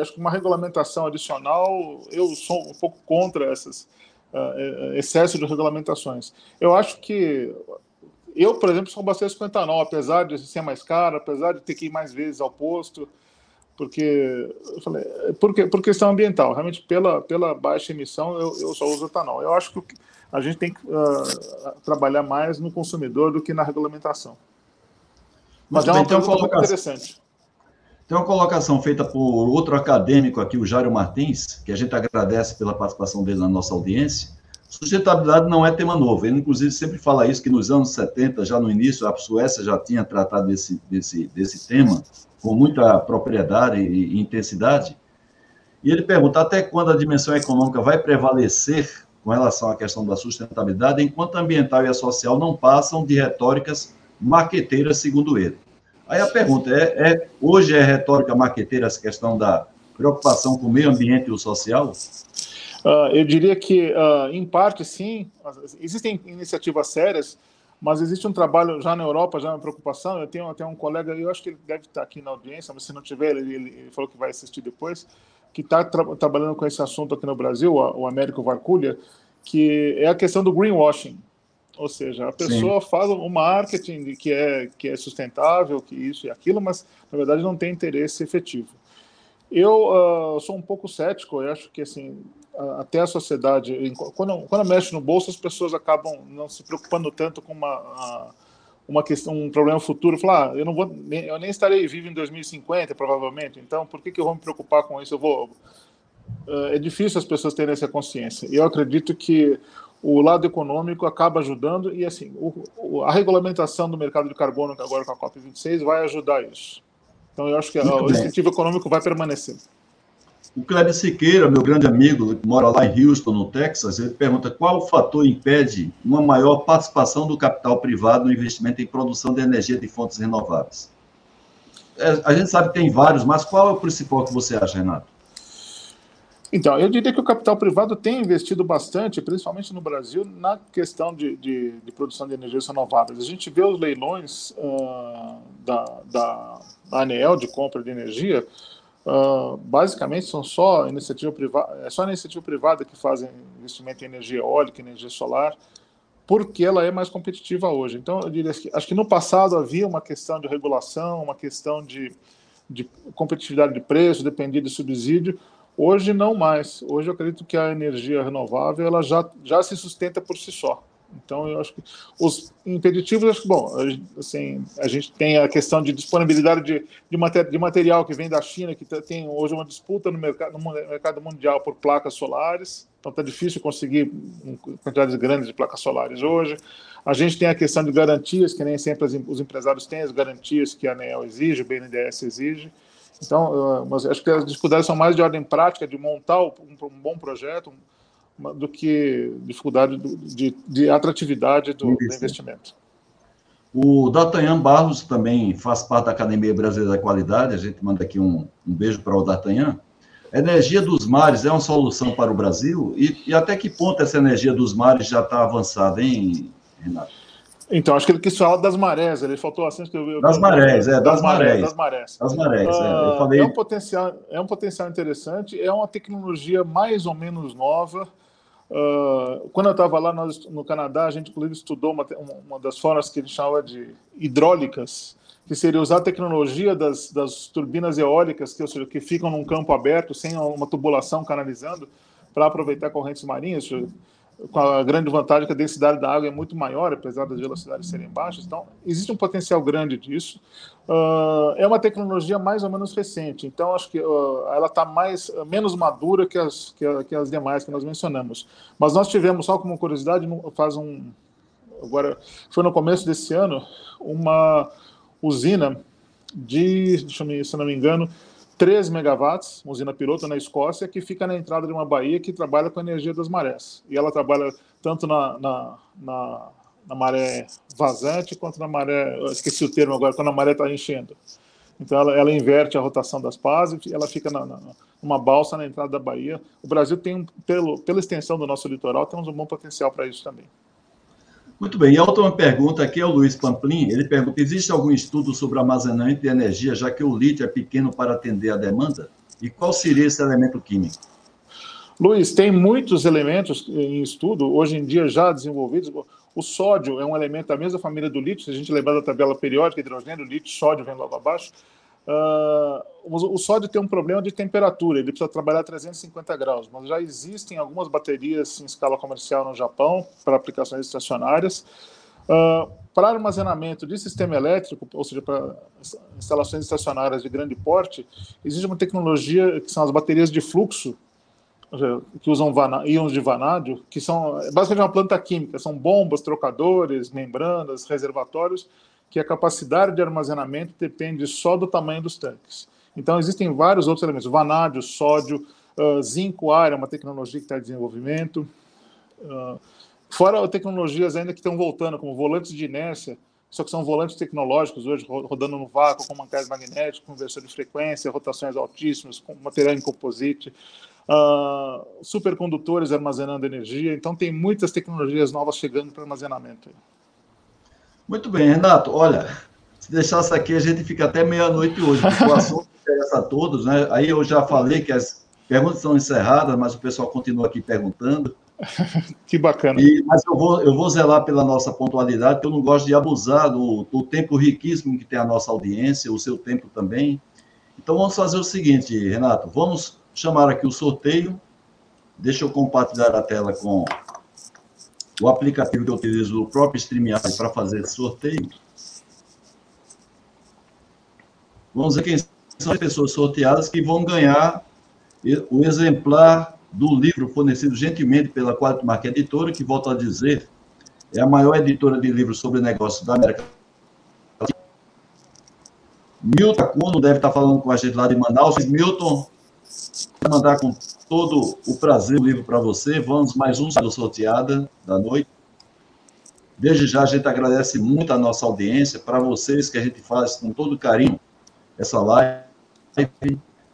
acho que uma regulamentação adicional, eu sou um pouco contra esses uh, excesso de regulamentações. Eu acho que eu, por exemplo, sou bastante com etanol, apesar de ser mais caro, apesar de ter que ir mais vezes ao posto, porque eu falei, por, por questão ambiental, realmente pela, pela baixa emissão eu, eu só uso etanol. Eu acho que a gente tem que uh, trabalhar mais no consumidor do que na regulamentação. Mas, Mas é uma muito interessante. Tem uma colocação feita por outro acadêmico aqui, o Jário Martins, que a gente agradece pela participação dele na nossa audiência. Sustentabilidade não é tema novo. Ele, inclusive, sempre fala isso, que nos anos 70, já no início, a Suécia já tinha tratado desse, desse, desse tema com muita propriedade e intensidade. E ele pergunta até quando a dimensão econômica vai prevalecer com relação à questão da sustentabilidade, enquanto a ambiental e a social não passam de retóricas marqueteiras, segundo ele. Aí a pergunta é, é hoje é retórica marqueteira essa questão da preocupação com o meio ambiente e o social? Uh, eu diria que, uh, em parte, sim. Existem iniciativas sérias, mas existe um trabalho já na Europa, já uma preocupação. Eu tenho até um colega, eu acho que ele deve estar aqui na audiência, mas se não tiver, ele, ele falou que vai assistir depois, que está tra trabalhando com esse assunto aqui no Brasil, o Américo Varculha, que é a questão do greenwashing. Ou seja, a pessoa Sim. faz um marketing que é, que é sustentável, que isso e aquilo, mas na verdade não tem interesse efetivo. Eu uh, sou um pouco cético, eu acho que assim, até a sociedade, quando, quando mexe no bolso, as pessoas acabam não se preocupando tanto com uma, uma questão, um problema futuro. Falar, ah, eu não vou, eu nem estarei vivo em 2050, provavelmente. Então, por que, que eu vou me preocupar com isso? Eu vou. Uh, é difícil as pessoas terem essa consciência. Eu acredito que o lado econômico acaba ajudando e assim o, o, a regulamentação do mercado de carbono agora com a COP 26 vai ajudar isso. Então eu acho que o incentivo econômico vai permanecer. O Cléber Siqueira, meu grande amigo, que mora lá em Houston, no Texas, ele pergunta qual o fator impede uma maior participação do capital privado no investimento em produção de energia de fontes renováveis. É, a gente sabe que tem vários, mas qual é o principal que você acha, Renato? Então, eu diria que o capital privado tem investido bastante, principalmente no Brasil, na questão de, de, de produção de energias renováveis. A gente vê os leilões uh, da, da, ANEEL de compra de energia, uh, basicamente são só iniciativa privada, é só iniciativa privada que fazem investimento em energia eólica, energia solar, porque ela é mais competitiva hoje. Então, eu diria que acho que no passado havia uma questão de regulação, uma questão de, de competitividade de preço, dependia de subsídio. Hoje não mais. Hoje eu acredito que a energia renovável ela já, já se sustenta por si só. Então eu acho que os impeditivos, acho que, bom, assim, a gente tem a questão de disponibilidade de, de, mater, de material que vem da China, que tem hoje uma disputa no mercado, no mercado mundial por placas solares, então está difícil conseguir quantidades grandes de placas solares hoje. A gente tem a questão de garantias, que nem sempre os empresários têm as garantias que a ANEL exige, o BNDES exige. Então, mas acho que as dificuldades são mais de ordem prática, de montar um, um bom projeto, do que dificuldade de, de atratividade do, do, investimento. O D'Artagnan Barros também faz parte da Academia Brasileira da Qualidade, a gente manda aqui um, um beijo para o D'Artagnan. A energia dos mares é uma solução para o Brasil? E, e até que ponto essa energia dos mares já está avançada, hein, Renato? Então, acho que ele quis falar das marés, ele faltou assim que eu, Das marés, é, das, das marés. Das marés. Das marés, é. Ah, falei... é, um potencial, é um potencial interessante, é uma tecnologia mais ou menos nova. Uh, quando eu estava lá no, no, Canadá, a gente inclusive estudou uma, uma das formas que ele chama de hidráulicas, que seria usar a tecnologia das, das turbinas eólicas, que, ou seja, que ficam num campo aberto, sem uma tubulação canalizando, para aproveitar correntes marinhas com a grande vantagem que a densidade da água é muito maior, apesar das velocidades serem baixas. Então, existe um potencial grande disso. Uh, é uma tecnologia mais ou menos recente, então acho que uh, ela está mais menos madura que as, que, que, as demais que nós mencionamos. Mas nós tivemos, só como curiosidade, faz um agora foi no começo desse ano uma usina de, deixa eu, se não me engano, 3 megawatts, usina piloto na Escócia, que fica na entrada de uma baía que trabalha com a energia das marés. E ela trabalha tanto na, na, na, na maré vazante quanto na maré. esqueci o termo agora, quando a maré está enchendo. Então ela, ela, inverte a rotação das pás e ela fica na, na, numa balsa na entrada da baía. O Brasil tem, pelo, pela extensão do nosso litoral, temos um bom potencial para isso também. Muito bem. E a última pergunta aqui é o Luiz Pamplin. Ele pergunta: existe algum estudo sobre armazenamento de energia, já que o lítio é pequeno para atender a demanda? E qual seria esse elemento químico? Luiz, tem muitos elementos em estudo, hoje em dia já desenvolvidos. O sódio é um elemento da mesma família do lítio, se a gente lembrar da tabela periódica, hidrogênio, lítio, sódio vem logo abaixo. Uh, o, sódio tem um problema de temperatura, ele precisa trabalhar a 350 graus, mas já existem algumas baterias em escala comercial no Japão para aplicações estacionárias. Uh, para armazenamento de sistema elétrico, ou seja, para instalações estacionárias de grande porte, existe uma tecnologia que são as baterias de fluxo, que usam íons de vanádio, que são basicamente uma planta química, são bombas, trocadores, membranas, reservatórios, que a capacidade de armazenamento depende só do tamanho dos tanques. Então, existem vários outros elementos, vanádio, sódio, uh, zinco ar é uma tecnologia que está em desenvolvimento, uh, fora tecnologias ainda que estão voltando, como volantes de inércia, só que são volantes tecnológicos hoje rodando no vácuo, com mancais magnéticos, conversor de frequência, rotações altíssimas, com material em composite, uh, supercondutores armazenando energia. Então, tem muitas tecnologias novas chegando para armazenamento. Muito bem, Renato. Olha, se deixasse aqui, a gente fica até meia-noite hoje, porque o assunto interessa a todos, né? Aí eu já falei que as perguntas são encerradas, mas o pessoal continua aqui perguntando. que bacana. E, mas eu vou, eu vou zelar pela nossa pontualidade, porque eu não gosto de abusar do, do tempo riquíssimo que tem a nossa audiência, o seu tempo também. Então vamos fazer o seguinte, Renato, vamos chamar aqui o sorteio. Deixa eu compartilhar a tela com o aplicativo que eu utilizo, o próprio StreamYard, para fazer sorteio. Vamos ver quem são as pessoas sorteadas que vão ganhar o exemplar do livro fornecido gentilmente pela Quatro Marca Editora, que, volto a dizer, é a maior editora de livros sobre negócios da América. Milton Cuno deve estar falando com a gente lá de Manaus. Milton, mandar com todo o prazer o livro para você. Vamos mais um sorteada da noite. Desde já a gente agradece muito a nossa audiência, para vocês que a gente faz com todo carinho essa live.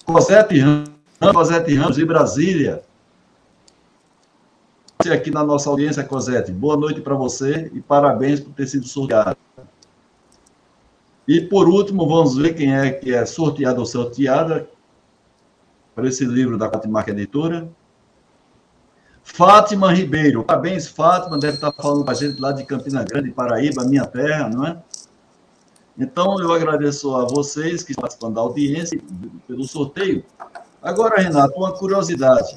Cosete Ramos, Cosete Ramos de Brasília. Você aqui na nossa audiência, Cosete. Boa noite para você e parabéns por ter sido sorteado. E por último, vamos ver quem é que é sorteado ou sorteada para esse livro da Marca Editora. Fátima Ribeiro. Parabéns, Fátima. Deve estar falando com a gente lá de Campina Grande, Paraíba, minha terra, não é? Então, eu agradeço a vocês que estão participando da audiência pelo sorteio. Agora, Renato, uma curiosidade.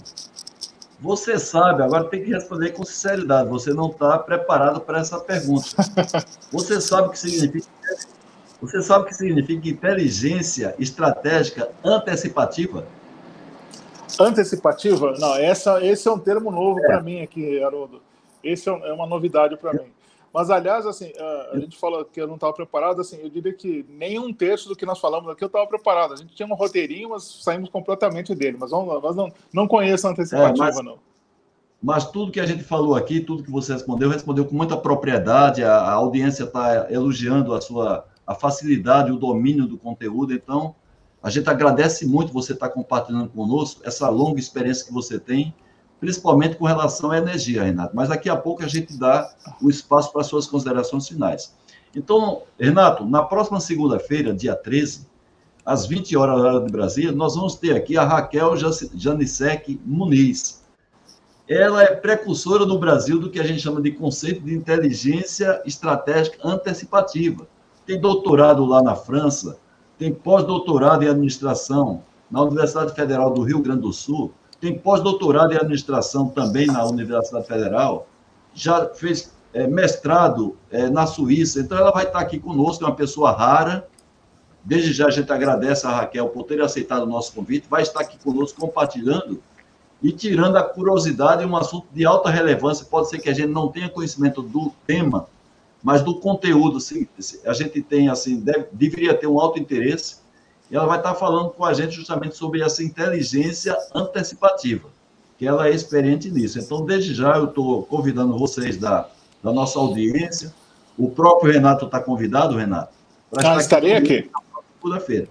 Você sabe, agora tem que responder com sinceridade, você não está preparado para essa pergunta. Você sabe o que significa você sabe o que significa inteligência estratégica antecipativa? Antecipativa? Não, essa, esse é um termo novo é. para mim aqui, Haroldo. Esse é, é uma novidade para mim. Mas, aliás, assim, a gente fala que eu não estava preparado, assim, eu diria que nem um terço do que nós falamos aqui eu estava preparado. A gente tinha um roteirinho, mas saímos completamente dele. Mas, vamos, mas não, não conheço a antecipativa, é, mas, não. mas tudo que a gente falou aqui, tudo que você respondeu, respondeu com muita propriedade, a, a audiência está elogiando a sua a facilidade, o domínio do conteúdo, então a gente agradece muito você estar compartilhando conosco essa longa experiência que você tem, principalmente com relação à energia, Renato. Mas daqui a pouco a gente dá o espaço para suas considerações finais. Então, Renato, na próxima segunda-feira, dia 13, às 20 horas de Brasília, nós vamos ter aqui a Raquel Janisek Muniz. Ela é precursora no Brasil do que a gente chama de conceito de inteligência estratégica antecipativa. Tem doutorado lá na França, tem pós-doutorado em administração na Universidade Federal do Rio Grande do Sul, tem pós-doutorado em administração também na Universidade Federal, já fez é, mestrado é, na Suíça, então ela vai estar aqui conosco, é uma pessoa rara. Desde já a gente agradece a Raquel por ter aceitado o nosso convite, vai estar aqui conosco compartilhando e tirando a curiosidade um assunto de alta relevância. Pode ser que a gente não tenha conhecimento do tema, mas do conteúdo, sim, a gente tem, assim, deve, deveria ter um alto interesse. E ela vai estar falando com a gente justamente sobre essa inteligência antecipativa, que ela é experiente nisso. Então, desde já, eu estou convidando vocês da da nossa audiência. O próprio Renato está convidado, Renato. Ah, estarei aqui. Segunda-feira.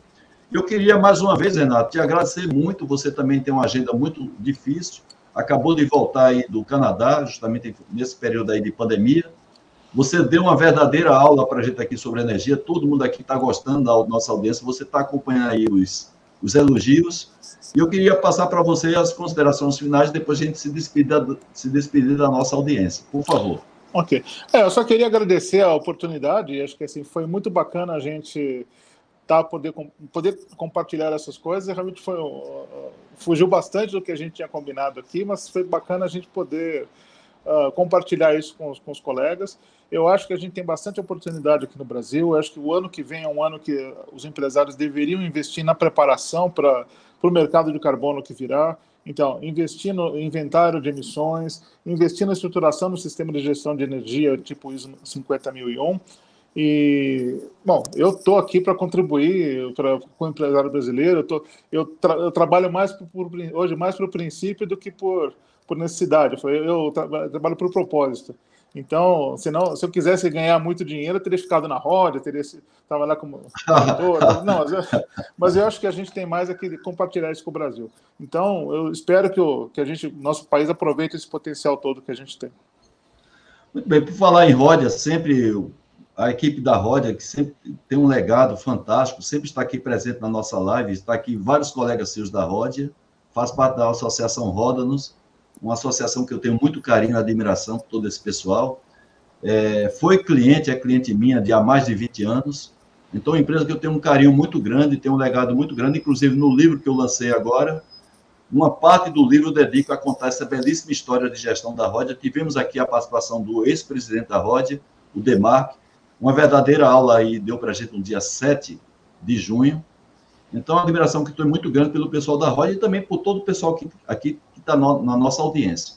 Eu queria mais uma vez, Renato, te agradecer muito. Você também tem uma agenda muito difícil. Acabou de voltar aí do Canadá, justamente nesse período aí de pandemia. Você deu uma verdadeira aula para a gente aqui sobre energia. Todo mundo aqui está gostando da nossa audiência. Você está acompanhando aí os, os elogios. E eu queria passar para você as considerações finais, depois a gente se despedir, se despedir da nossa audiência. Por favor. Ok. É, eu só queria agradecer a oportunidade, acho que assim, foi muito bacana a gente tá, poder, poder compartilhar essas coisas, realmente foi, fugiu bastante do que a gente tinha combinado aqui, mas foi bacana a gente poder uh, compartilhar isso com os, com os colegas. Eu acho que a gente tem bastante oportunidade aqui no Brasil, eu acho que o ano que vem é um ano que os empresários deveriam investir na preparação para o mercado de carbono que virá, então, investir no inventário de emissões, investir na estruturação do sistema de gestão de energia, tipo ISO 50001. E, bom, eu estou aqui para contribuir pra, com o empresário brasileiro. Eu, tô, eu, tra, eu trabalho mais por, por, hoje mais por princípio do que por, por necessidade. Eu, eu trabalho por propósito. Então, senão, se eu quisesse ganhar muito dinheiro, eu teria ficado na roda, teria lá como Não, mas eu, mas eu, acho que a gente tem mais aqui de compartilhar isso com o Brasil. Então, eu espero que, o, que a gente, nosso país aproveite esse potencial todo que a gente tem. Muito bem, por falar em Ródia, sempre a equipe da Ródia, que sempre tem um legado fantástico, sempre está aqui presente na nossa live, está aqui vários colegas seus da Ródia, faz parte da Associação Roda-nos, uma associação que eu tenho muito carinho e admiração por todo esse pessoal. É, foi cliente, é cliente minha de há mais de 20 anos. Então, é uma empresa que eu tenho um carinho muito grande, tenho um legado muito grande, inclusive no livro que eu lancei agora, uma parte do livro eu dedico a contar essa belíssima história de gestão da Rodia. Tivemos aqui a participação do ex-presidente da Rodia, o Demarque, uma verdadeira aula aí, deu para a gente no dia 7 de junho. Então, a admiração que estou muito grande pelo pessoal da Rodia e também por todo o pessoal que, aqui que está na nossa audiência.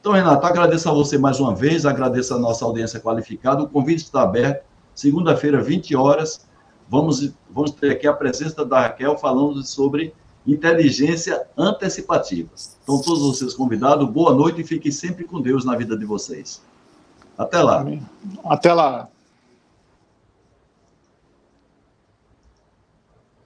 Então, Renato, agradeço a você mais uma vez, agradeço a nossa audiência qualificada. O convite está aberto, segunda-feira, 20 horas. Vamos, vamos ter aqui a presença da Raquel falando sobre inteligência antecipativa. Então, todos vocês convidados, boa noite e fiquem sempre com Deus na vida de vocês. Até lá. Até lá.